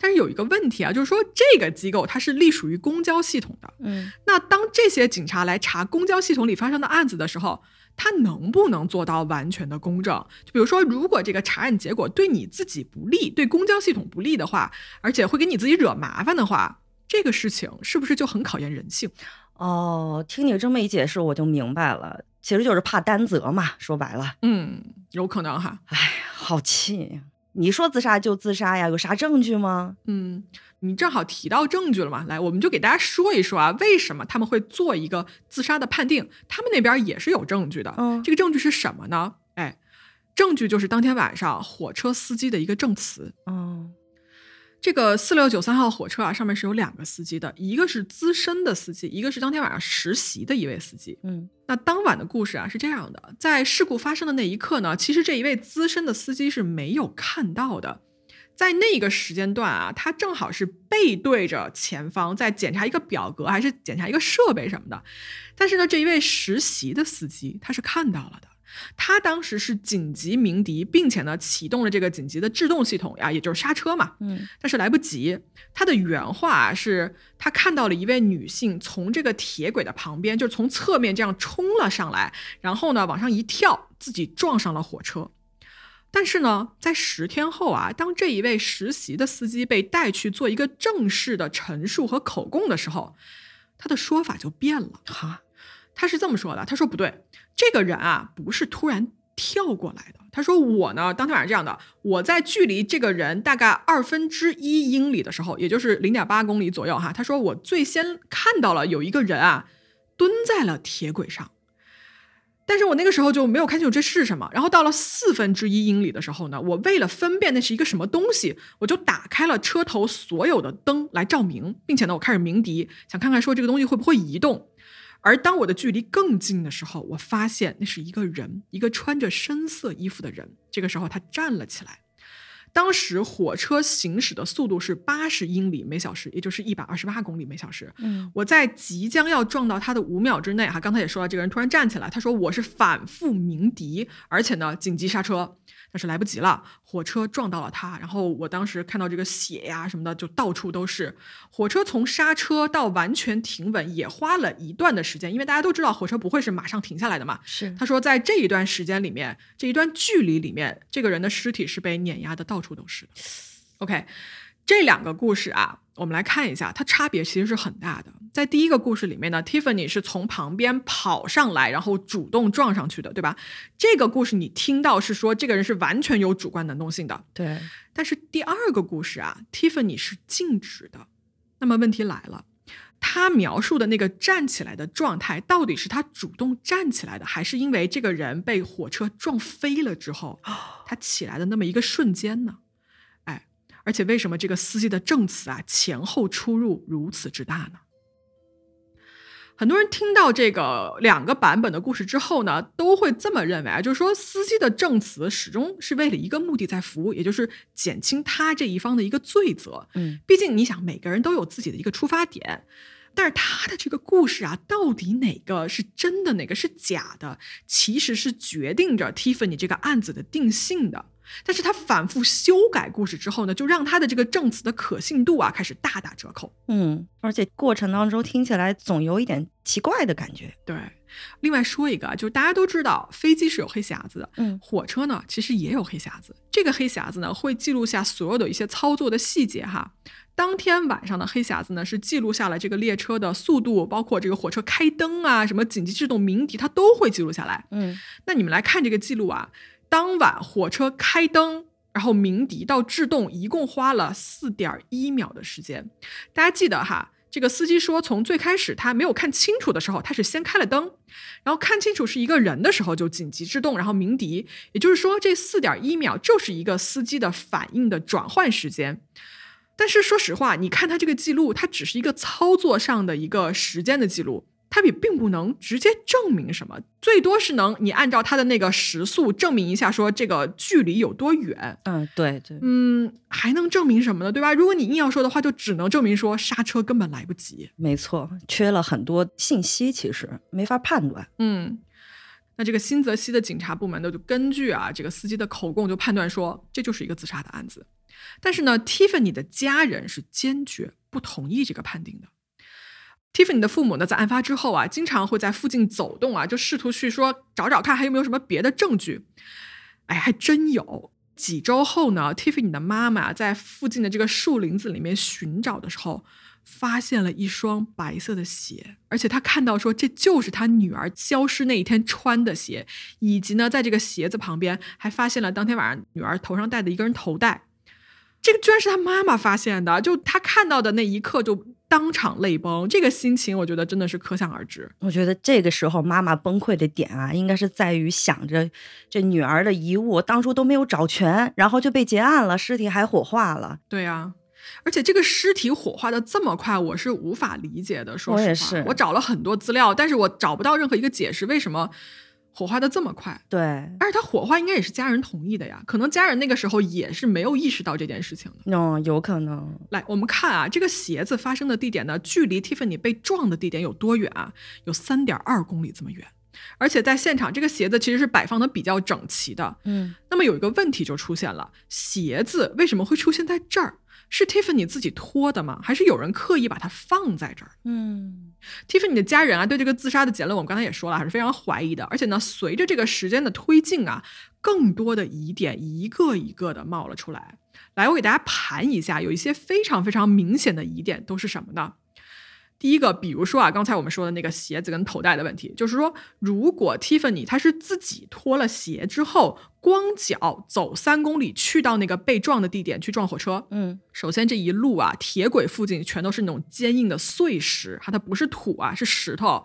但是有一个问题啊，就是说这个机构它是隶属于公交系统的，嗯，那当这些警察来查公交系统里发生的案子的时候，他能不能做到完全的公正？就比如说，如果这个查案结果对你自己不利，对公交系统不利的话，而且会给你自己惹麻烦的话，这个事情是不是就很考验人性？哦，听你这么一解释，我就明白了，其实就是怕担责嘛，说白了，嗯，有可能哈。哎，好气。你说自杀就自杀呀？有啥证据吗？嗯，你正好提到证据了嘛，来，我们就给大家说一说啊，为什么他们会做一个自杀的判定？他们那边也是有证据的。嗯，这个证据是什么呢？哎，证据就是当天晚上火车司机的一个证词。嗯。这个四六九三号火车啊，上面是有两个司机的，一个是资深的司机，一个是当天晚上实习的一位司机。嗯，那当晚的故事啊是这样的，在事故发生的那一刻呢，其实这一位资深的司机是没有看到的，在那个时间段啊，他正好是背对着前方，在检查一个表格还是检查一个设备什么的，但是呢，这一位实习的司机他是看到了的。他当时是紧急鸣笛，并且呢启动了这个紧急的制动系统呀，也就是刹车嘛。嗯，但是来不及。他的原话是，他看到了一位女性从这个铁轨的旁边，就是从侧面这样冲了上来，然后呢往上一跳，自己撞上了火车。但是呢，在十天后啊，当这一位实习的司机被带去做一个正式的陈述和口供的时候，他的说法就变了。哈。他是这么说的：“他说不对，这个人啊不是突然跳过来的。他说我呢，当天晚上这样的，我在距离这个人大概二分之一英里的时候，也就是零点八公里左右哈。他说我最先看到了有一个人啊蹲在了铁轨上，但是我那个时候就没有看清楚这是什么。然后到了四分之一英里的时候呢，我为了分辨那是一个什么东西，我就打开了车头所有的灯来照明，并且呢，我开始鸣笛，想看看说这个东西会不会移动。”而当我的距离更近的时候，我发现那是一个人，一个穿着深色衣服的人。这个时候，他站了起来。当时火车行驶的速度是八十英里每小时，也就是一百二十八公里每小时。嗯，我在即将要撞到他的五秒之内，哈，刚才也说了，这个人突然站起来，他说我是反复鸣笛，而且呢紧急刹车。但是来不及了，火车撞到了他。然后我当时看到这个血呀什么的，就到处都是。火车从刹车到完全停稳也花了一段的时间，因为大家都知道火车不会是马上停下来的嘛。是，他说在这一段时间里面，这一段距离里面，这个人的尸体是被碾压的到处都是。OK。这两个故事啊，我们来看一下，它差别其实是很大的。在第一个故事里面呢，Tiffany 是从旁边跑上来，然后主动撞上去的，对吧？这个故事你听到是说这个人是完全有主观能动性的，对。但是第二个故事啊，Tiffany 是静止的。那么问题来了，他描述的那个站起来的状态，到底是他主动站起来的，还是因为这个人被火车撞飞了之后，他起来的那么一个瞬间呢？哎，而且为什么这个司机的证词啊前后出入如此之大呢？很多人听到这个两个版本的故事之后呢，都会这么认为啊，就是说司机的证词始终是为了一个目的在服务，也就是减轻他这一方的一个罪责。嗯，毕竟你想，每个人都有自己的一个出发点，但是他的这个故事啊，到底哪个是真的，哪个是假的，其实是决定着 Tiffany 这个案子的定性的。但是他反复修改故事之后呢，就让他的这个证词的可信度啊开始大打折扣。嗯，而且过程当中听起来总有一点奇怪的感觉。对，另外说一个啊，就是大家都知道飞机是有黑匣子的，嗯，火车呢其实也有黑匣子。这个黑匣子呢会记录下所有的一些操作的细节哈。当天晚上的黑匣子呢是记录下了这个列车的速度，包括这个火车开灯啊，什么紧急制动鸣笛，它都会记录下来。嗯，那你们来看这个记录啊。当晚火车开灯，然后鸣笛到制动，一共花了四点一秒的时间。大家记得哈，这个司机说，从最开始他没有看清楚的时候，他是先开了灯，然后看清楚是一个人的时候就紧急制动，然后鸣笛。也就是说，这四点一秒就是一个司机的反应的转换时间。但是说实话，你看他这个记录，它只是一个操作上的一个时间的记录。它也并不能直接证明什么，最多是能你按照它的那个时速证明一下，说这个距离有多远。嗯，对对，嗯，还能证明什么呢？对吧？如果你硬要说的话，就只能证明说刹车根本来不及。没错，缺了很多信息，其实没法判断。嗯，那这个新泽西的警察部门呢，就根据啊这个司机的口供，就判断说这就是一个自杀的案子。但是呢，Tiffany 的家人是坚决不同意这个判定的。Tiffany 的父母呢，在案发之后啊，经常会在附近走动啊，就试图去说找找看还有没有什么别的证据。哎，还真有。几周后呢，Tiffany 的妈妈在附近的这个树林子里面寻找的时候，发现了一双白色的鞋，而且她看到说这就是她女儿消失那一天穿的鞋，以及呢，在这个鞋子旁边还发现了当天晚上女儿头上戴的一根头带。这个居然是他妈妈发现的，就他看到的那一刻就当场泪崩，这个心情我觉得真的是可想而知。我觉得这个时候妈妈崩溃的点啊，应该是在于想着这女儿的遗物当初都没有找全，然后就被结案了，尸体还火化了。对呀，而且这个尸体火化的这么快，我是无法理解的。说实话，我找了很多资料，但是我找不到任何一个解释，为什么？火化的这么快，对，而且他火化应该也是家人同意的呀，可能家人那个时候也是没有意识到这件事情的，嗯，有可能。来，我们看啊，这个鞋子发生的地点呢，距离 Tiffany 被撞的地点有多远啊？有三点二公里这么远，而且在现场，这个鞋子其实是摆放的比较整齐的，嗯。那么有一个问题就出现了，鞋子为什么会出现在这儿？是 Tiffany 自己拖的吗？还是有人刻意把它放在这儿？嗯，Tiffany 的家人啊，对这个自杀的结论，我们刚才也说了，还是非常怀疑的。而且呢，随着这个时间的推进啊，更多的疑点一个一个的冒了出来。来，我给大家盘一下，有一些非常非常明显的疑点都是什么呢？第一个，比如说啊，刚才我们说的那个鞋子跟头带的问题，就是说，如果 Tiffany 她是自己脱了鞋之后，光脚走三公里去到那个被撞的地点去撞火车，嗯，首先这一路啊，铁轨附近全都是那种坚硬的碎石，它它不是土啊，是石头。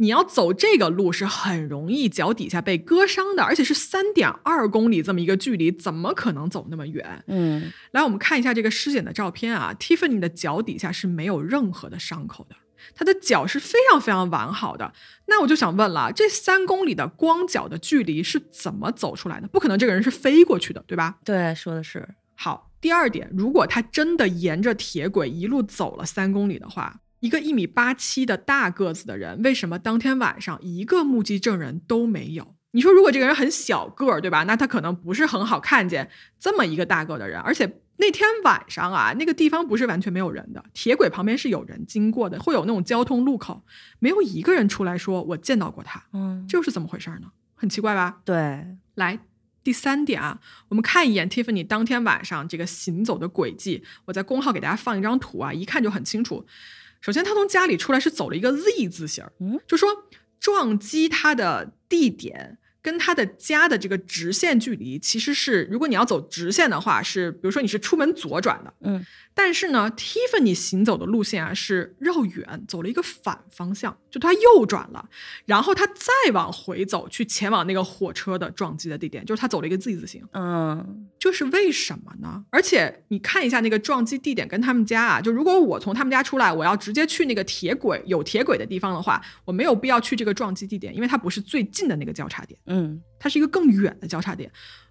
你要走这个路是很容易脚底下被割伤的，而且是三点二公里这么一个距离，怎么可能走那么远？嗯，来，我们看一下这个尸检的照片啊，Tiffany 的脚底下是没有任何的伤口的，她的脚是非常非常完好的。那我就想问了，这三公里的光脚的距离是怎么走出来的？不可能这个人是飞过去的，对吧？对，说的是。好，第二点，如果他真的沿着铁轨一路走了三公里的话。一个一米八七的大个子的人，为什么当天晚上一个目击证人都没有？你说如果这个人很小个儿，对吧？那他可能不是很好看见这么一个大个的人。而且那天晚上啊，那个地方不是完全没有人的，铁轨旁边是有人经过的，会有那种交通路口，没有一个人出来说我见到过他。嗯，这又是怎么回事呢？很奇怪吧？对，来第三点啊，我们看一眼 Tiffany 当天晚上这个行走的轨迹。我在公号给大家放一张图啊，一看就很清楚。首先，他从家里出来是走了一个 Z 字形，嗯，就说撞击他的地点。跟他的家的这个直线距离，其实是如果你要走直线的话，是比如说你是出门左转的，嗯，但是呢，Tiffany 行走的路线啊是绕远，走了一个反方向，就他右转了，然后他再往回走，去前往那个火车的撞击的地点，就是他走了一个 Z 字形，嗯，这是为什么呢？而且你看一下那个撞击地点跟他们家啊，就如果我从他们家出来，我要直接去那个铁轨有铁轨的地方的话，我没有必要去这个撞击地点，因为它不是最近的那个交叉点。嗯，它是一个更远的交叉点。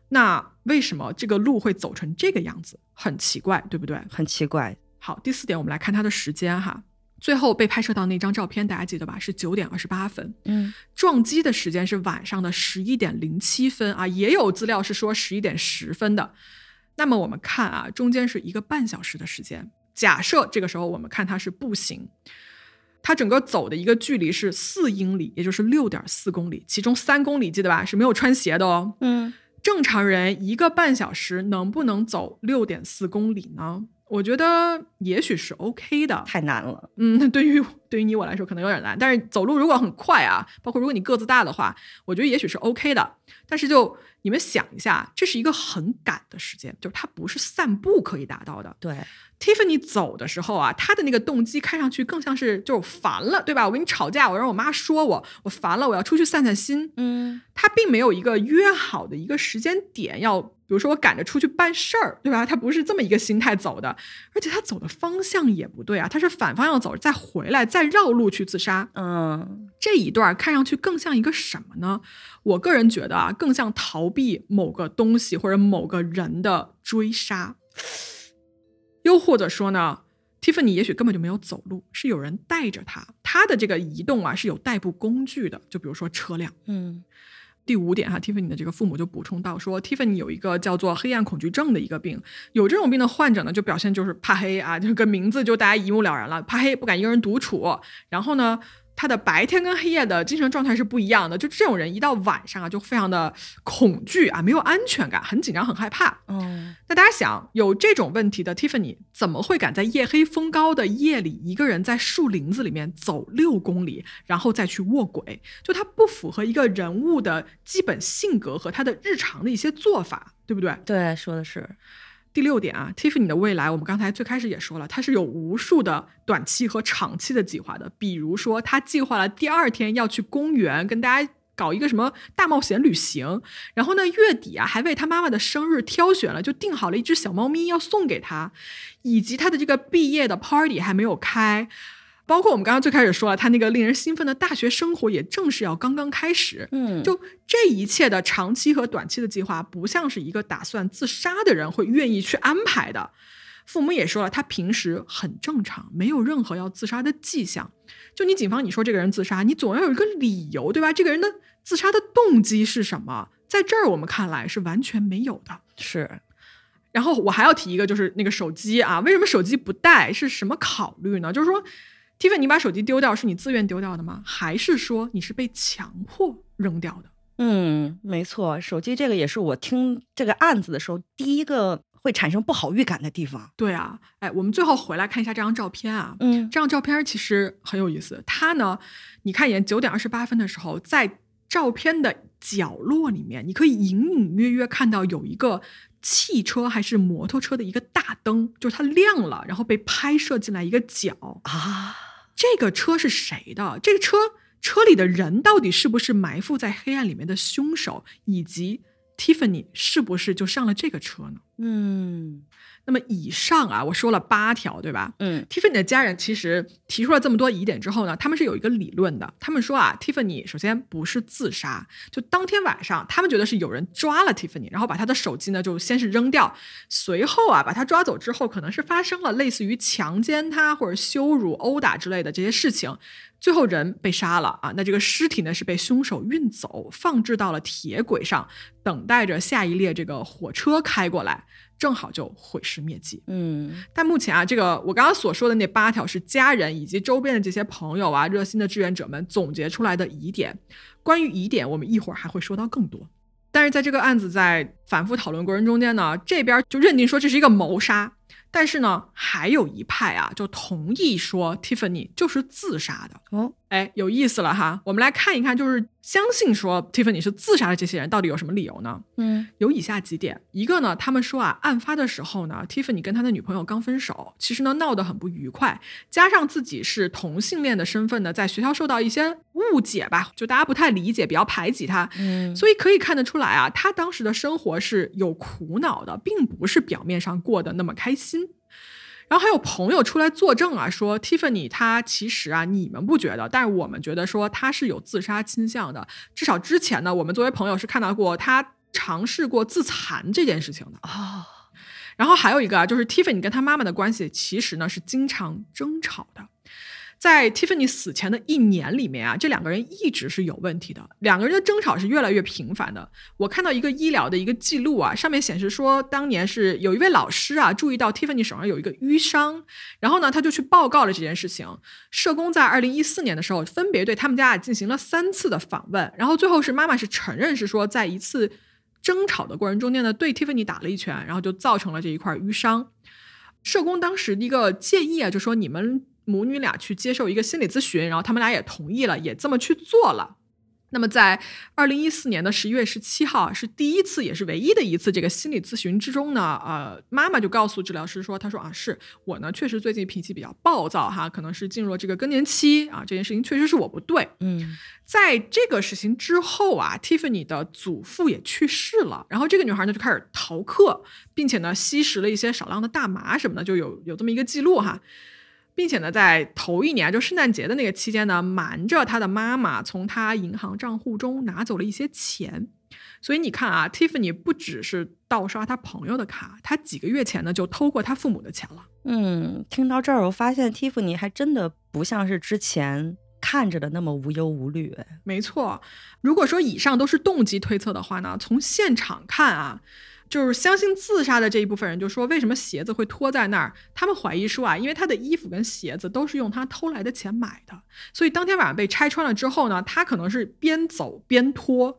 那为什么这个路会走成这个样子？很奇怪，对不对？很奇怪。好，第四点，我们来看它的时间哈。最后被拍摄到那张照片，大家记得吧？是九点二十八分。嗯，撞击的时间是晚上的十一点零七分啊，也有资料是说十一点十分的。那么我们看啊，中间是一个半小时的时间。假设这个时候我们看它是步行。它整个走的一个距离是四英里，也就是六点四公里，其中三公里记得吧是没有穿鞋的哦。嗯，正常人一个半小时能不能走六点四公里呢？我觉得也许是 OK 的，太难了。嗯，对于对于你我来说可能有点难，但是走路如果很快啊，包括如果你个子大的话，我觉得也许是 OK 的。但是就你们想一下，这是一个很赶的时间，就是它不是散步可以达到的。对。Tiffany 走的时候啊，他的那个动机看上去更像是就烦了，对吧？我跟你吵架，我让我妈说我，我烦了，我要出去散散心。嗯，他并没有一个约好的一个时间点，要比如说我赶着出去办事儿，对吧？他不是这么一个心态走的，而且他走的方向也不对啊，他是反方向走，再回来，再绕路去自杀。嗯，这一段看上去更像一个什么呢？我个人觉得啊，更像逃避某个东西或者某个人的追杀。又或者说呢，Tiffany 也许根本就没有走路，是有人带着他。他的这个移动啊是有代步工具的，就比如说车辆。嗯，第五点哈，Tiffany 的这个父母就补充到说，Tiffany 有一个叫做黑暗恐惧症的一个病，有这种病的患者呢，就表现就是怕黑啊，这个名字就大家一目了然了，怕黑，不敢一个人独处，然后呢。他的白天跟黑夜的精神状态是不一样的，就这种人一到晚上啊，就非常的恐惧啊，没有安全感，很紧张，很害怕。嗯，那大家想，有这种问题的 Tiffany 怎么会敢在夜黑风高的夜里一个人在树林子里面走六公里，然后再去卧轨？就他不符合一个人物的基本性格和他的日常的一些做法，对不对？对，说的是。第六点啊，Tiffany 的未来，我们刚才最开始也说了，他是有无数的短期和长期的计划的。比如说，他计划了第二天要去公园跟大家搞一个什么大冒险旅行，然后呢，月底啊还为他妈妈的生日挑选了，就定好了一只小猫咪要送给他，以及他的这个毕业的 party 还没有开。包括我们刚刚最开始说了，他那个令人兴奋的大学生活也正是要刚刚开始。嗯，就这一切的长期和短期的计划，不像是一个打算自杀的人会愿意去安排的。父母也说了，他平时很正常，没有任何要自杀的迹象。就你警方，你说这个人自杀，你总要有一个理由，对吧？这个人的自杀的动机是什么？在这儿我们看来是完全没有的。是。然后我还要提一个，就是那个手机啊，为什么手机不带？是什么考虑呢？就是说。Tiffany，你把手机丢掉是你自愿丢掉的吗？还是说你是被强迫扔掉的？嗯，没错，手机这个也是我听这个案子的时候第一个会产生不好预感的地方。对啊，哎，我们最后回来看一下这张照片啊。嗯，这张照片其实很有意思。它呢，你看一眼九点二十八分的时候，在照片的角落里面，你可以隐隐约约看到有一个汽车还是摩托车的一个大灯，就是它亮了，然后被拍摄进来一个角啊。这个车是谁的？这个车车里的人到底是不是埋伏在黑暗里面的凶手？以及 Tiffany 是不是就上了这个车呢？嗯。那么以上啊，我说了八条，对吧？嗯，Tiffany 的家人其实提出了这么多疑点之后呢，他们是有一个理论的。他们说啊，Tiffany 首先不是自杀，就当天晚上，他们觉得是有人抓了 Tiffany，然后把他的手机呢就先是扔掉，随后啊把他抓走之后，可能是发生了类似于强奸他或者羞辱、殴打之类的这些事情，最后人被杀了啊。那这个尸体呢是被凶手运走，放置到了铁轨上，等待着下一列这个火车开过来。正好就毁尸灭迹。嗯，但目前啊，这个我刚刚所说的那八条是家人以及周边的这些朋友啊、热心的志愿者们总结出来的疑点。关于疑点，我们一会儿还会说到更多。但是在这个案子在反复讨论过程中间呢，这边就认定说这是一个谋杀，但是呢，还有一派啊就同意说 Tiffany 就是自杀的。哦，哎，有意思了哈！我们来看一看，就是相信说 Tiffany 是自杀的这些人到底有什么理由呢？嗯，有以下几点。一个呢，他们说啊，案发的时候呢，Tiffany 跟他的女朋友刚分手，其实呢闹得很不愉快，加上自己是同性恋的身份呢，在学校受到一些误解吧，就大家不太理解，比较排挤他。嗯，所以可以看得出来啊，他当时的生活是有苦恼的，并不是表面上过得那么开心。然后还有朋友出来作证啊，说 Tiffany 她其实啊，你们不觉得，但是我们觉得说她是有自杀倾向的。至少之前呢，我们作为朋友是看到过她尝试过自残这件事情的哦。然后还有一个啊，就是 Tiffany 跟他妈妈的关系其实呢是经常争吵的。在 Tiffany 死前的一年里面啊，这两个人一直是有问题的，两个人的争吵是越来越频繁的。我看到一个医疗的一个记录啊，上面显示说，当年是有一位老师啊，注意到 Tiffany 手上有一个淤伤，然后呢，他就去报告了这件事情。社工在二零一四年的时候，分别对他们家进行了三次的访问，然后最后是妈妈是承认是说，在一次争吵的过程中间呢，对 Tiffany 打了一拳，然后就造成了这一块淤伤。社工当时的一个建议啊，就说你们。母女俩去接受一个心理咨询，然后他们俩也同意了，也这么去做了。那么在二零一四年的十一月十七号，是第一次也是唯一的一次这个心理咨询之中呢，呃，妈妈就告诉治疗师说，她说啊，是我呢，确实最近脾气比较暴躁哈，可能是进入了这个更年期啊，这件事情确实是我不对。嗯，在这个事情之后啊，Tiffany 的祖父也去世了，然后这个女孩呢就开始逃课，并且呢吸食了一些少量的大麻什么的，就有有这么一个记录哈。并且呢，在头一年就圣诞节的那个期间呢，瞒着他的妈妈从他银行账户中拿走了一些钱。所以你看啊，Tiffany 不只是盗刷他朋友的卡，他几个月前呢就偷过他父母的钱了。嗯，听到这儿，我发现 Tiffany 还真的不像是之前看着的那么无忧无虑。没错，如果说以上都是动机推测的话呢，从现场看啊。就是相信自杀的这一部分人就说，为什么鞋子会拖在那儿？他们怀疑说啊，因为他的衣服跟鞋子都是用他偷来的钱买的，所以当天晚上被拆穿了之后呢，他可能是边走边拖。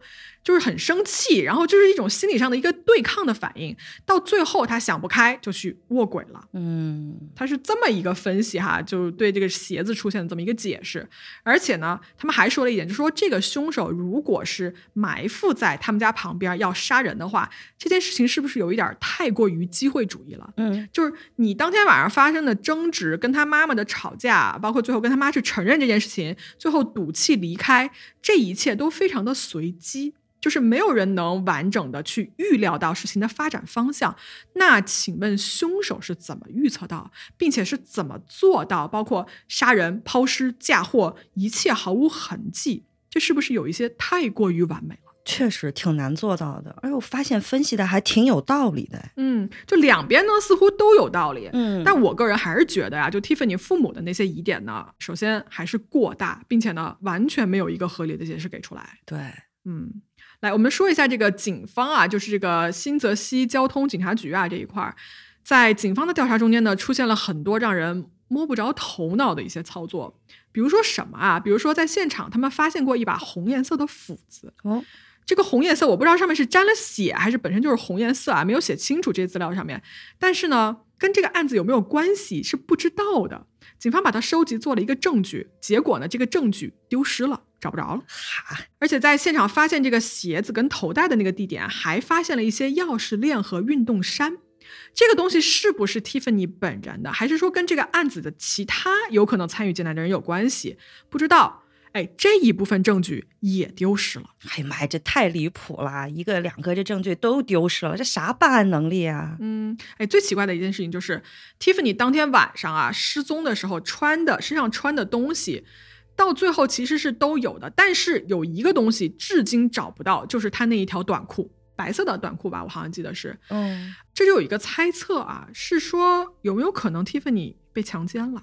就是很生气，然后就是一种心理上的一个对抗的反应，到最后他想不开就去卧轨了。嗯，他是这么一个分析哈，就对这个鞋子出现的这么一个解释。而且呢，他们还说了一点，就说这个凶手如果是埋伏在他们家旁边要杀人的话，这件事情是不是有一点太过于机会主义了？嗯，就是你当天晚上发生的争执，跟他妈妈的吵架，包括最后跟他妈去承认这件事情，最后赌气离开，这一切都非常的随机。就是没有人能完整的去预料到事情的发展方向。那请问凶手是怎么预测到，并且是怎么做到，包括杀人、抛尸、嫁祸，一切毫无痕迹？这是不是有一些太过于完美了？确实挺难做到的。而我发现分析的还挺有道理的。嗯，就两边呢似乎都有道理。嗯，但我个人还是觉得呀，就 Tiffany 父母的那些疑点呢，首先还是过大，并且呢完全没有一个合理的解释给出来。对，嗯。来，我们说一下这个警方啊，就是这个新泽西交通警察局啊这一块儿，在警方的调查中间呢，出现了很多让人摸不着头脑的一些操作。比如说什么啊？比如说在现场，他们发现过一把红颜色的斧子。哦，这个红颜色我不知道上面是沾了血还是本身就是红颜色啊，没有写清楚这些资料上面。但是呢，跟这个案子有没有关系是不知道的。警方把它收集做了一个证据，结果呢，这个证据丢失了。找不着了，哈！而且在现场发现这个鞋子跟头带的那个地点，还发现了一些钥匙链和运动衫。这个东西是不是 Tiffany 本人的，还是说跟这个案子的其他有可能参与进来的人有关系？不知道。哎，这一部分证据也丢失了。哎呀妈呀，这太离谱了！一个两个这证据都丢失了，这啥办案能力啊？嗯，哎，最奇怪的一件事情就是 Tiffany 当天晚上啊失踪的时候穿的身上穿的东西。到最后其实是都有的，但是有一个东西至今找不到，就是他那一条短裤，白色的短裤吧，我好像记得是。嗯，这就有一个猜测啊，是说有没有可能 Tiffany 被强奸了？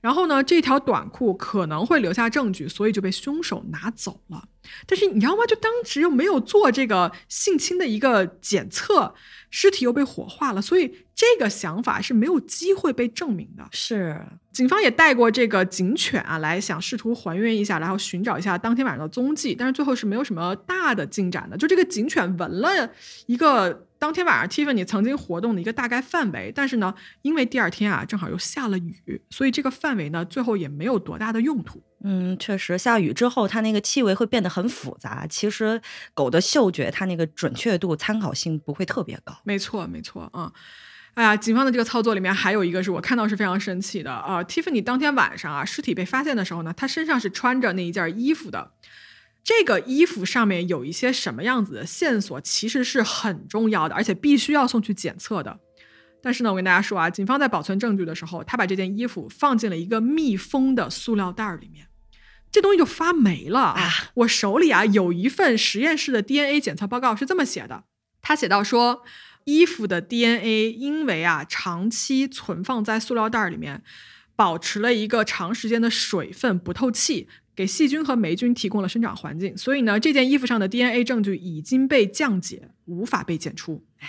然后呢，这条短裤可能会留下证据，所以就被凶手拿走了。但是你知道吗？就当时又没有做这个性侵的一个检测，尸体又被火化了，所以这个想法是没有机会被证明的。是，警方也带过这个警犬啊，来想试图还原一下，然后寻找一下当天晚上的踪迹，但是最后是没有什么大的进展的。就这个警犬闻了一个当天晚上 Tiffany 曾经活动的一个大概范围，但是呢，因为第二天啊正好又下了雨，所以这个范围呢最后也没有多大的用途。嗯，确实，下雨之后它那个气味会变得很复杂。其实狗的嗅觉它那个准确度、参考性不会特别高。没错，没错啊。哎呀，警方的这个操作里面还有一个是我看到是非常生气的啊。Tiffany 当天晚上啊尸体被发现的时候呢，她身上是穿着那一件衣服的。这个衣服上面有一些什么样子的线索，其实是很重要的，而且必须要送去检测的。但是呢，我跟大家说啊，警方在保存证据的时候，他把这件衣服放进了一个密封的塑料袋里面，这东西就发霉了啊！我手里啊有一份实验室的 DNA 检测报告，是这么写的，他写到说，衣服的 DNA 因为啊长期存放在塑料袋里面，保持了一个长时间的水分不透气。给细菌和霉菌提供了生长环境，所以呢，这件衣服上的 DNA 证据已经被降解，无法被检出。唉，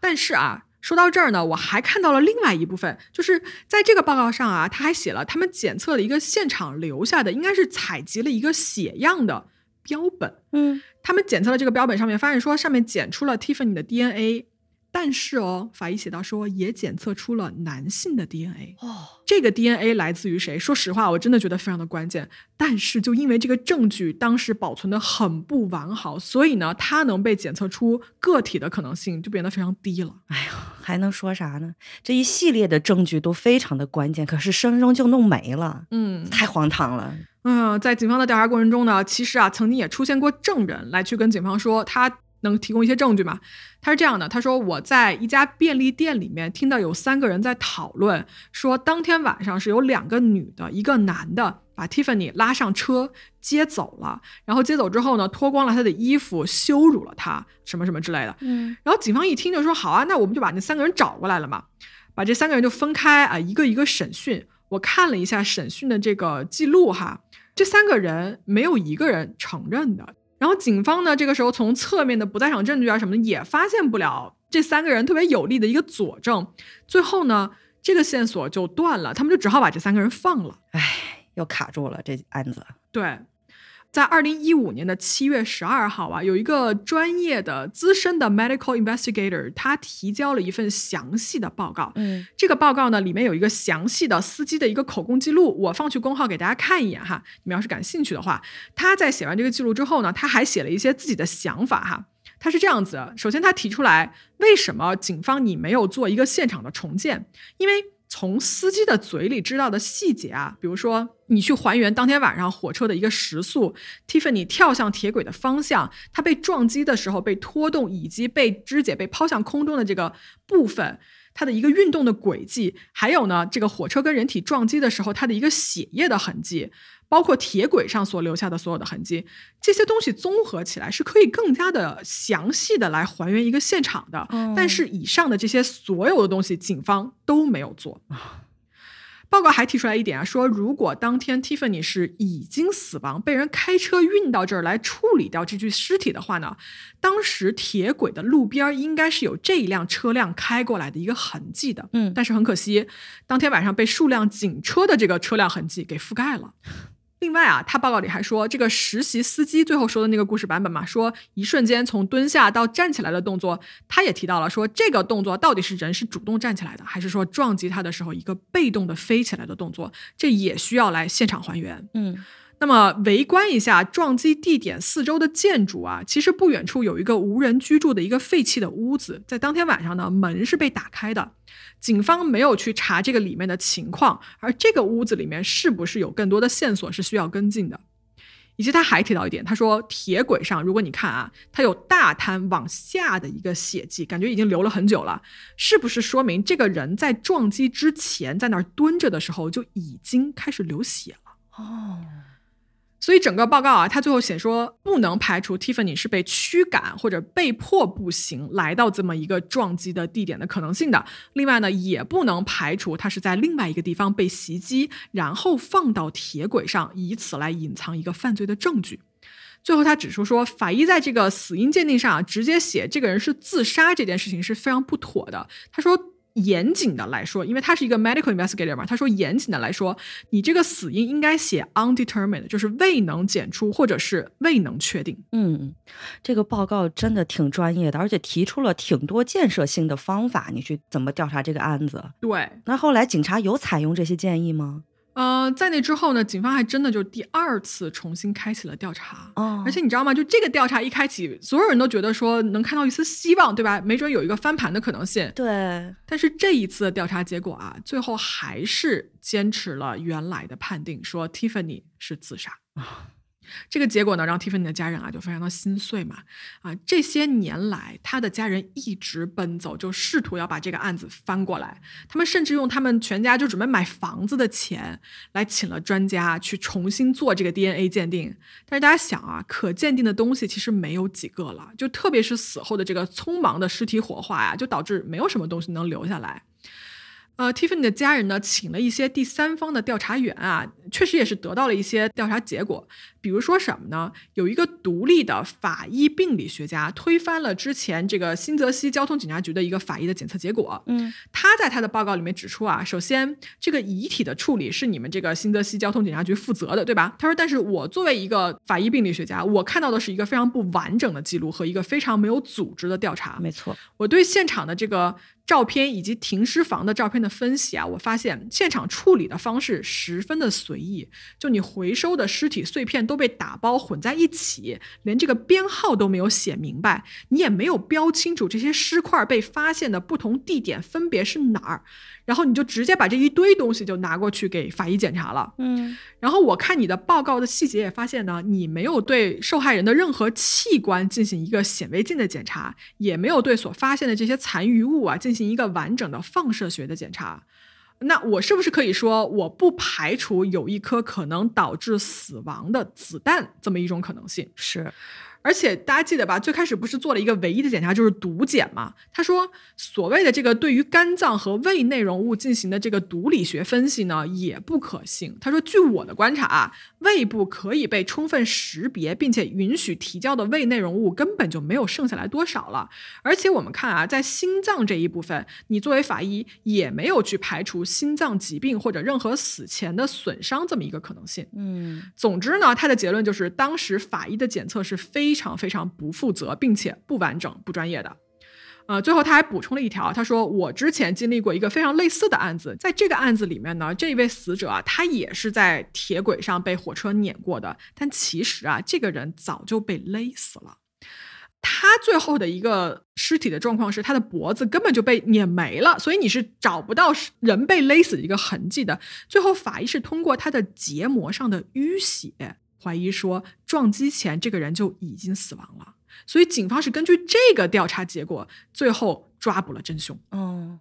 但是啊，说到这儿呢，我还看到了另外一部分，就是在这个报告上啊，他还写了他们检测了一个现场留下的，应该是采集了一个血样的标本。嗯，他们检测了这个标本上面，发现说上面检出了 Tiffany 的 DNA。但是哦，法医写到说也检测出了男性的 DNA 哦，这个 DNA 来自于谁？说实话，我真的觉得非常的关键。但是就因为这个证据当时保存的很不完好，所以呢，它能被检测出个体的可能性就变得非常低了。哎呀，还能说啥呢？这一系列的证据都非常的关键，可是生生就弄没了，嗯，太荒唐了。嗯，在警方的调查过程中呢，其实啊，曾经也出现过证人来去跟警方说他。能提供一些证据吗？他是这样的，他说我在一家便利店里面听到有三个人在讨论，说当天晚上是有两个女的，一个男的把 Tiffany 拉上车接走了，然后接走之后呢，脱光了他的衣服，羞辱了他，什么什么之类的。嗯，然后警方一听就说好啊，那我们就把那三个人找过来了嘛，把这三个人就分开啊，一个一个审讯。我看了一下审讯的这个记录哈，这三个人没有一个人承认的。然后警方呢，这个时候从侧面的不在场证据啊什么的也发现不了这三个人特别有力的一个佐证，最后呢，这个线索就断了，他们就只好把这三个人放了。唉，又卡住了这案子。对。在二零一五年的七月十二号啊，有一个专业的资深的 medical investigator，他提交了一份详细的报告。嗯，这个报告呢，里面有一个详细的司机的一个口供记录，我放去公号给大家看一眼哈。你们要是感兴趣的话，他在写完这个记录之后呢，他还写了一些自己的想法哈。他是这样子的：首先，他提出来为什么警方你没有做一个现场的重建？因为从司机的嘴里知道的细节啊，比如说你去还原当天晚上火车的一个时速，Tiffany 跳向铁轨的方向，它被撞击的时候被拖动，以及被肢解被抛向空中的这个部分，它的一个运动的轨迹，还有呢，这个火车跟人体撞击的时候它的一个血液的痕迹。包括铁轨上所留下的所有的痕迹，这些东西综合起来是可以更加的详细的来还原一个现场的。但是以上的这些所有的东西，警方都没有做。报告还提出来一点啊，说如果当天 Tiffany 是已经死亡，被人开车运到这儿来处理掉这具尸体的话呢，当时铁轨的路边应该是有这一辆车辆开过来的一个痕迹的。嗯，但是很可惜，当天晚上被数辆警车的这个车辆痕迹给覆盖了。另外啊，他报告里还说，这个实习司机最后说的那个故事版本嘛，说一瞬间从蹲下到站起来的动作，他也提到了说，这个动作到底是人是主动站起来的，还是说撞击他的时候一个被动的飞起来的动作，这也需要来现场还原。嗯。那么围观一下撞击地点四周的建筑啊，其实不远处有一个无人居住的一个废弃的屋子，在当天晚上呢，门是被打开的，警方没有去查这个里面的情况，而这个屋子里面是不是有更多的线索是需要跟进的？以及他还提到一点，他说铁轨上，如果你看啊，它有大滩往下的一个血迹，感觉已经流了很久了，是不是说明这个人在撞击之前在那儿蹲着的时候就已经开始流血了？哦。所以整个报告啊，他最后写说不能排除 Tiffany 是被驱赶或者被迫步行来到这么一个撞击的地点的可能性的。另外呢，也不能排除他是在另外一个地方被袭击，然后放到铁轨上，以此来隐藏一个犯罪的证据。最后他指出说，法医在这个死因鉴定上直接写这个人是自杀这件事情是非常不妥的。他说。严谨的来说，因为他是一个 medical investigator 嘛，他说严谨的来说，你这个死因应该写 undetermined，就是未能检出或者是未能确定。嗯，这个报告真的挺专业的，而且提出了挺多建设性的方法，你去怎么调查这个案子？对，那后来警察有采用这些建议吗？呃，在那之后呢，警方还真的就第二次重新开启了调查。哦，而且你知道吗？就这个调查一开启，所有人都觉得说能看到一丝希望，对吧？没准有一个翻盘的可能性。对。但是这一次的调查结果啊，最后还是坚持了原来的判定，说 Tiffany 是自杀。这个结果呢，让 Tiffany 的家人啊就非常的心碎嘛。啊，这些年来，他的家人一直奔走，就试图要把这个案子翻过来。他们甚至用他们全家就准备买房子的钱来请了专家去重新做这个 DNA 鉴定。但是大家想啊，可鉴定的东西其实没有几个了，就特别是死后的这个匆忙的尸体火化呀，就导致没有什么东西能留下来。呃，Tiffany 的家人呢，请了一些第三方的调查员啊，确实也是得到了一些调查结果。比如说什么呢？有一个独立的法医病理学家推翻了之前这个新泽西交通警察局的一个法医的检测结果。嗯，他在他的报告里面指出啊，首先这个遗体的处理是你们这个新泽西交通警察局负责的，对吧？他说，但是我作为一个法医病理学家，我看到的是一个非常不完整的记录和一个非常没有组织的调查。没错，我对现场的这个。照片以及停尸房的照片的分析啊，我发现现场处理的方式十分的随意，就你回收的尸体碎片都被打包混在一起，连这个编号都没有写明白，你也没有标清楚这些尸块被发现的不同地点分别是哪儿。然后你就直接把这一堆东西就拿过去给法医检查了，嗯，然后我看你的报告的细节也发现呢，你没有对受害人的任何器官进行一个显微镜的检查，也没有对所发现的这些残余物啊进行一个完整的放射学的检查，那我是不是可以说，我不排除有一颗可能导致死亡的子弹这么一种可能性？是。而且大家记得吧？最开始不是做了一个唯一的检查，就是毒检嘛？他说，所谓的这个对于肝脏和胃内容物进行的这个毒理学分析呢，也不可信。他说，据我的观察啊，胃部可以被充分识别并且允许提交的胃内容物根本就没有剩下来多少了。而且我们看啊，在心脏这一部分，你作为法医也没有去排除心脏疾病或者任何死前的损伤这么一个可能性。嗯，总之呢，他的结论就是，当时法医的检测是非。非常非常不负责，并且不完整、不专业的。呃，最后他还补充了一条，他说：“我之前经历过一个非常类似的案子，在这个案子里面呢，这一位死者啊，他也是在铁轨上被火车碾过的，但其实啊，这个人早就被勒死了。他最后的一个尸体的状况是，他的脖子根本就被碾没了，所以你是找不到人被勒死的一个痕迹的。最后法医是通过他的结膜上的淤血。”怀疑说撞击前这个人就已经死亡了，所以警方是根据这个调查结果，最后抓捕了真凶。哦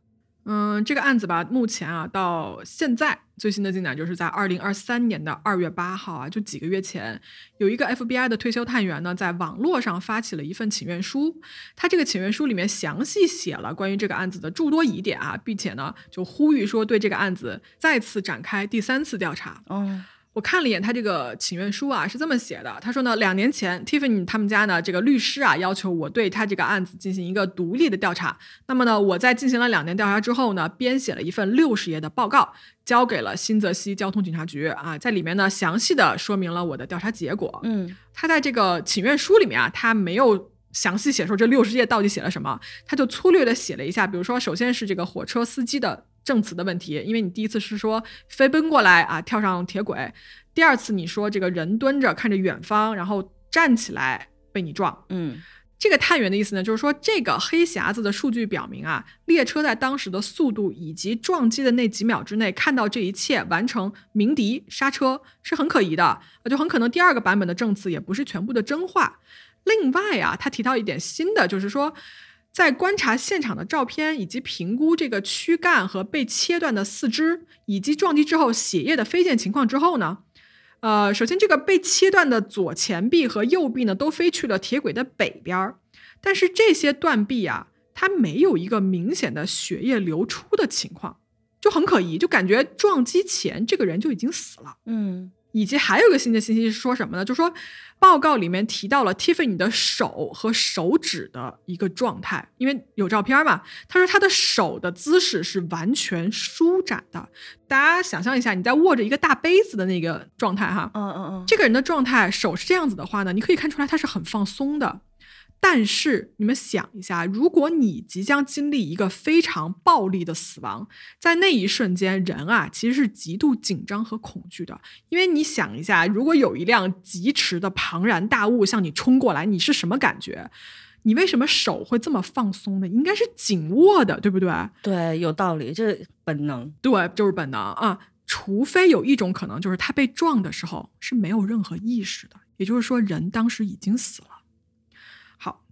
嗯，这个案子吧，目前啊到现在最新的进展就是在二零二三年的二月八号啊，就几个月前，有一个 FBI 的退休探员呢，在网络上发起了一份请愿书。他这个请愿书里面详细写了关于这个案子的诸多疑点啊，并且呢就呼吁说对这个案子再次展开第三次调查。嗯。我看了一眼他这个请愿书啊，是这么写的。他说呢，两年前 Tiffany 他们家呢这个律师啊，要求我对他这个案子进行一个独立的调查。那么呢，我在进行了两年调查之后呢，编写了一份六十页的报告，交给了新泽西交通警察局啊，在里面呢详细的说明了我的调查结果。嗯，他在这个请愿书里面啊，他没有详细写说这六十页到底写了什么，他就粗略的写了一下，比如说，首先是这个火车司机的。证词的问题，因为你第一次是说飞奔过来啊，跳上铁轨；第二次你说这个人蹲着看着远方，然后站起来被你撞。嗯，这个探员的意思呢，就是说这个黑匣子的数据表明啊，列车在当时的速度以及撞击的那几秒之内看到这一切，完成鸣笛刹车是很可疑的，就很可能第二个版本的证词也不是全部的真话。另外啊，他提到一点新的，就是说。在观察现场的照片，以及评估这个躯干和被切断的四肢，以及撞击之后血液的飞溅情况之后呢，呃，首先这个被切断的左前臂和右臂呢，都飞去了铁轨的北边儿，但是这些断臂啊，它没有一个明显的血液流出的情况，就很可疑，就感觉撞击前这个人就已经死了。嗯。以及还有一个新的信息是说什么呢？就说报告里面提到了 Tiffany 的手和手指的一个状态，因为有照片嘛。他说他的手的姿势是完全舒展的。大家想象一下，你在握着一个大杯子的那个状态，哈，嗯嗯嗯，这个人的状态手是这样子的话呢，你可以看出来他是很放松的。但是你们想一下，如果你即将经历一个非常暴力的死亡，在那一瞬间，人啊其实是极度紧张和恐惧的。因为你想一下，如果有一辆疾驰的庞然大物向你冲过来，你是什么感觉？你为什么手会这么放松呢？应该是紧握的，对不对？对，有道理，这本能。对，就是本能啊。除非有一种可能，就是他被撞的时候是没有任何意识的，也就是说，人当时已经死了。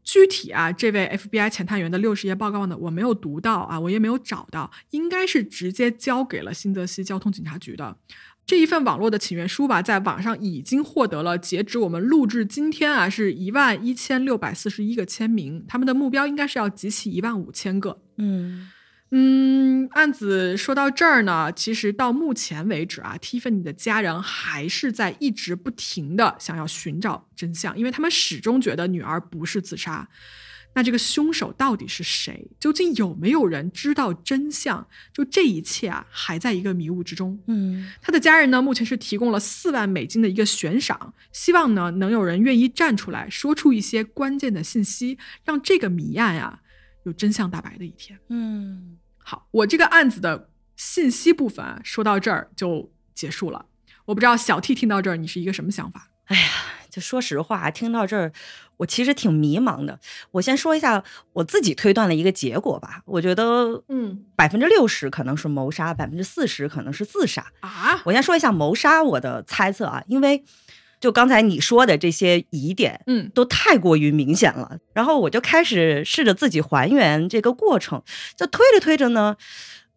具体啊，这位 FBI 前探员的六十页报告呢，我没有读到啊，我也没有找到，应该是直接交给了新泽西交通警察局的这一份网络的请愿书吧，在网上已经获得了，截止我们录制今天啊，是一万一千六百四十一个签名，他们的目标应该是要集齐一万五千个，嗯。嗯，案子说到这儿呢，其实到目前为止啊，Tiffany 的家人还是在一直不停的想要寻找真相，因为他们始终觉得女儿不是自杀。那这个凶手到底是谁？究竟有没有人知道真相？就这一切啊，还在一个迷雾之中。嗯，他的家人呢，目前是提供了四万美金的一个悬赏，希望呢能有人愿意站出来说出一些关键的信息，让这个谜案啊有真相大白的一天。嗯。好，我这个案子的信息部分啊说到这儿就结束了。我不知道小 T 听到这儿你是一个什么想法？哎呀，就说实话，听到这儿我其实挺迷茫的。我先说一下我自己推断的一个结果吧。我觉得，嗯，百分之六十可能是谋杀，百分之四十可能是自杀啊。我先说一下谋杀我的猜测啊，因为。就刚才你说的这些疑点，嗯，都太过于明显了。然后我就开始试着自己还原这个过程，就推着推着呢，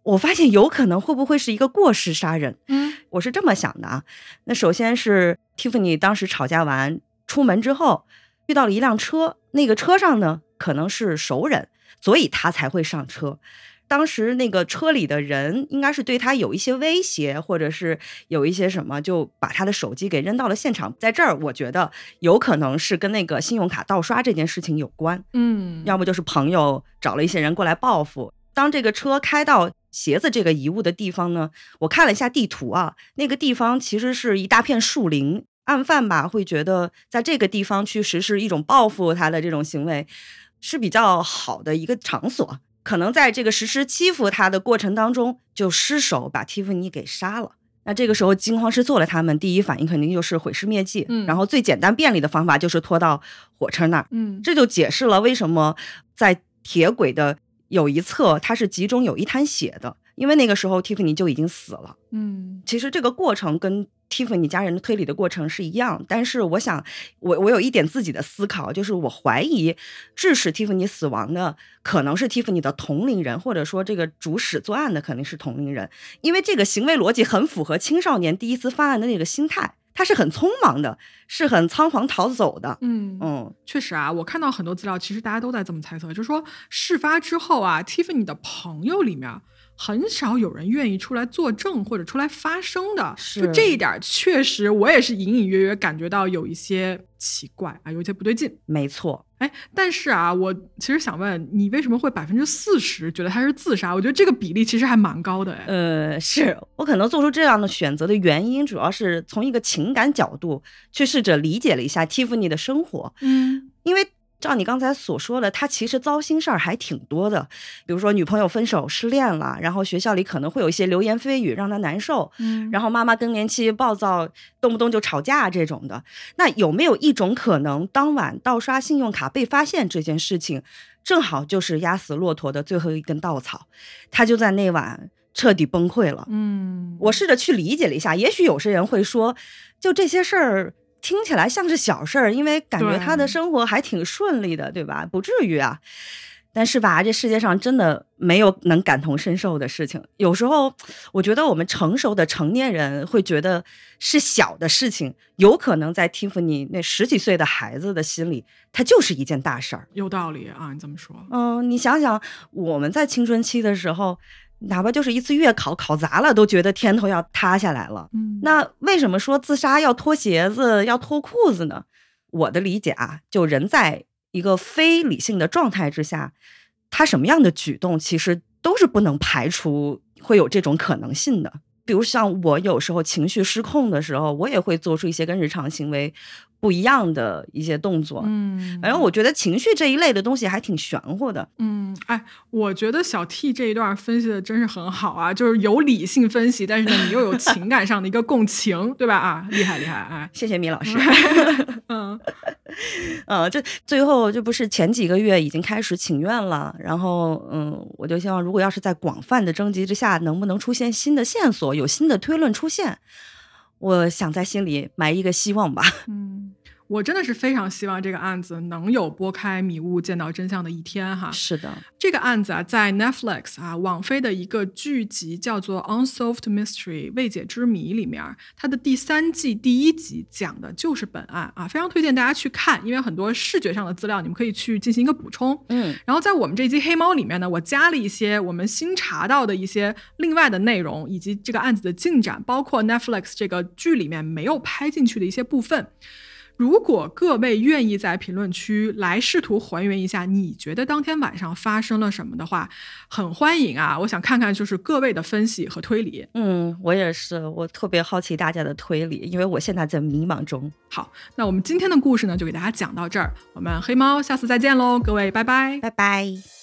我发现有可能会不会是一个过失杀人？嗯，我是这么想的啊。那首先是 Tiffany 当时吵架完出门之后，遇到了一辆车，那个车上呢可能是熟人，所以他才会上车。当时那个车里的人应该是对他有一些威胁，或者是有一些什么，就把他的手机给扔到了现场。在这儿，我觉得有可能是跟那个信用卡盗刷这件事情有关。嗯，要么就是朋友找了一些人过来报复。当这个车开到鞋子这个遗物的地方呢，我看了一下地图啊，那个地方其实是一大片树林。案犯吧会觉得在这个地方去实施一种报复他的这种行为是比较好的一个场所。可能在这个实施欺负他的过程当中，就失手把蒂芙尼给杀了。那这个时候惊慌失措的他们，第一反应肯定就是毁尸灭迹。嗯，然后最简单便利的方法就是拖到火车那儿。嗯，这就解释了为什么在铁轨的有一侧，它是集中有一滩血的，因为那个时候蒂芙尼就已经死了。嗯，其实这个过程跟。蒂芙尼家人的推理的过程是一样，但是我想，我我有一点自己的思考，就是我怀疑致使 Tiffany 死亡的可能是 Tiffany 的同龄人，或者说这个主使作案的肯定是同龄人，因为这个行为逻辑很符合青少年第一次犯案的那个心态，他是很匆忙的，是很仓皇逃走的。嗯嗯，确实啊，我看到很多资料，其实大家都在这么猜测，就是说事发之后啊，，Tiffany 的朋友里面。很少有人愿意出来作证或者出来发声的，就这一点，确实我也是隐隐约约感觉到有一些奇怪啊，有一些不对劲。没错，哎，但是啊，我其实想问你，为什么会百分之四十觉得他是自杀？我觉得这个比例其实还蛮高的。哎，呃，是我可能做出这样的选择的原因，主要是从一个情感角度去试着理解了一下蒂芙尼的生活。嗯，因为。照你刚才所说的，他其实糟心事儿还挺多的，比如说女朋友分手、失恋了，然后学校里可能会有一些流言蜚语让他难受，嗯，然后妈妈更年期暴躁，动不动就吵架这种的。那有没有一种可能，当晚盗刷信用卡被发现这件事情，正好就是压死骆驼的最后一根稻草，他就在那晚彻底崩溃了。嗯，我试着去理解了一下，也许有些人会说，就这些事儿。听起来像是小事儿，因为感觉他的生活还挺顺利的，对吧？不至于啊。但是吧，这世界上真的没有能感同身受的事情。有时候，我觉得我们成熟的成年人会觉得是小的事情，有可能在 Tiffany 那十几岁的孩子的心里，它就是一件大事儿。有道理啊，你这么说。嗯，你想想，我们在青春期的时候。哪怕就是一次月考考砸了，都觉得天头要塌下来了。嗯，那为什么说自杀要脱鞋子、要脱裤子呢？我的理解啊，就人在一个非理性的状态之下，他什么样的举动其实都是不能排除会有这种可能性的。比如像我有时候情绪失控的时候，我也会做出一些跟日常行为。不一样的一些动作，嗯，反正我觉得情绪这一类的东西还挺玄乎的，嗯，哎，我觉得小 T 这一段分析的真是很好啊，就是有理性分析，但是呢，你又有情感上的一个共情，对吧？啊，厉害厉害，哎，谢谢米老师，嗯，呃，这最后这不是前几个月已经开始请愿了，然后嗯，我就希望如果要是在广泛的征集之下，能不能出现新的线索，有新的推论出现？我想在心里埋一个希望吧。嗯，我真的是非常希望这个案子能有拨开迷雾见到真相的一天哈。是的，这个案子啊，在 Netflix 啊，网飞的一个剧集叫做《Unsolved Mystery》未解之谜里面，它的第三季第一集讲的就是本案啊，非常推荐大家去看，因为很多视觉上的资料你们可以去进行一个补充。嗯，然后在我们这集黑猫里面呢，我加了一些我们新查到的一些另外的内容，以及这个案子的进展，包括 Netflix 这个剧里面没有拍进去的一些部分。如果各位愿意在评论区来试图还原一下，你觉得当天晚上发生了什么的话，很欢迎啊！我想看看就是各位的分析和推理。嗯，我也是，我特别好奇大家的推理，因为我现在在迷茫中。好，那我们今天的故事呢，就给大家讲到这儿，我们黑猫下次再见喽，各位，拜拜，拜拜。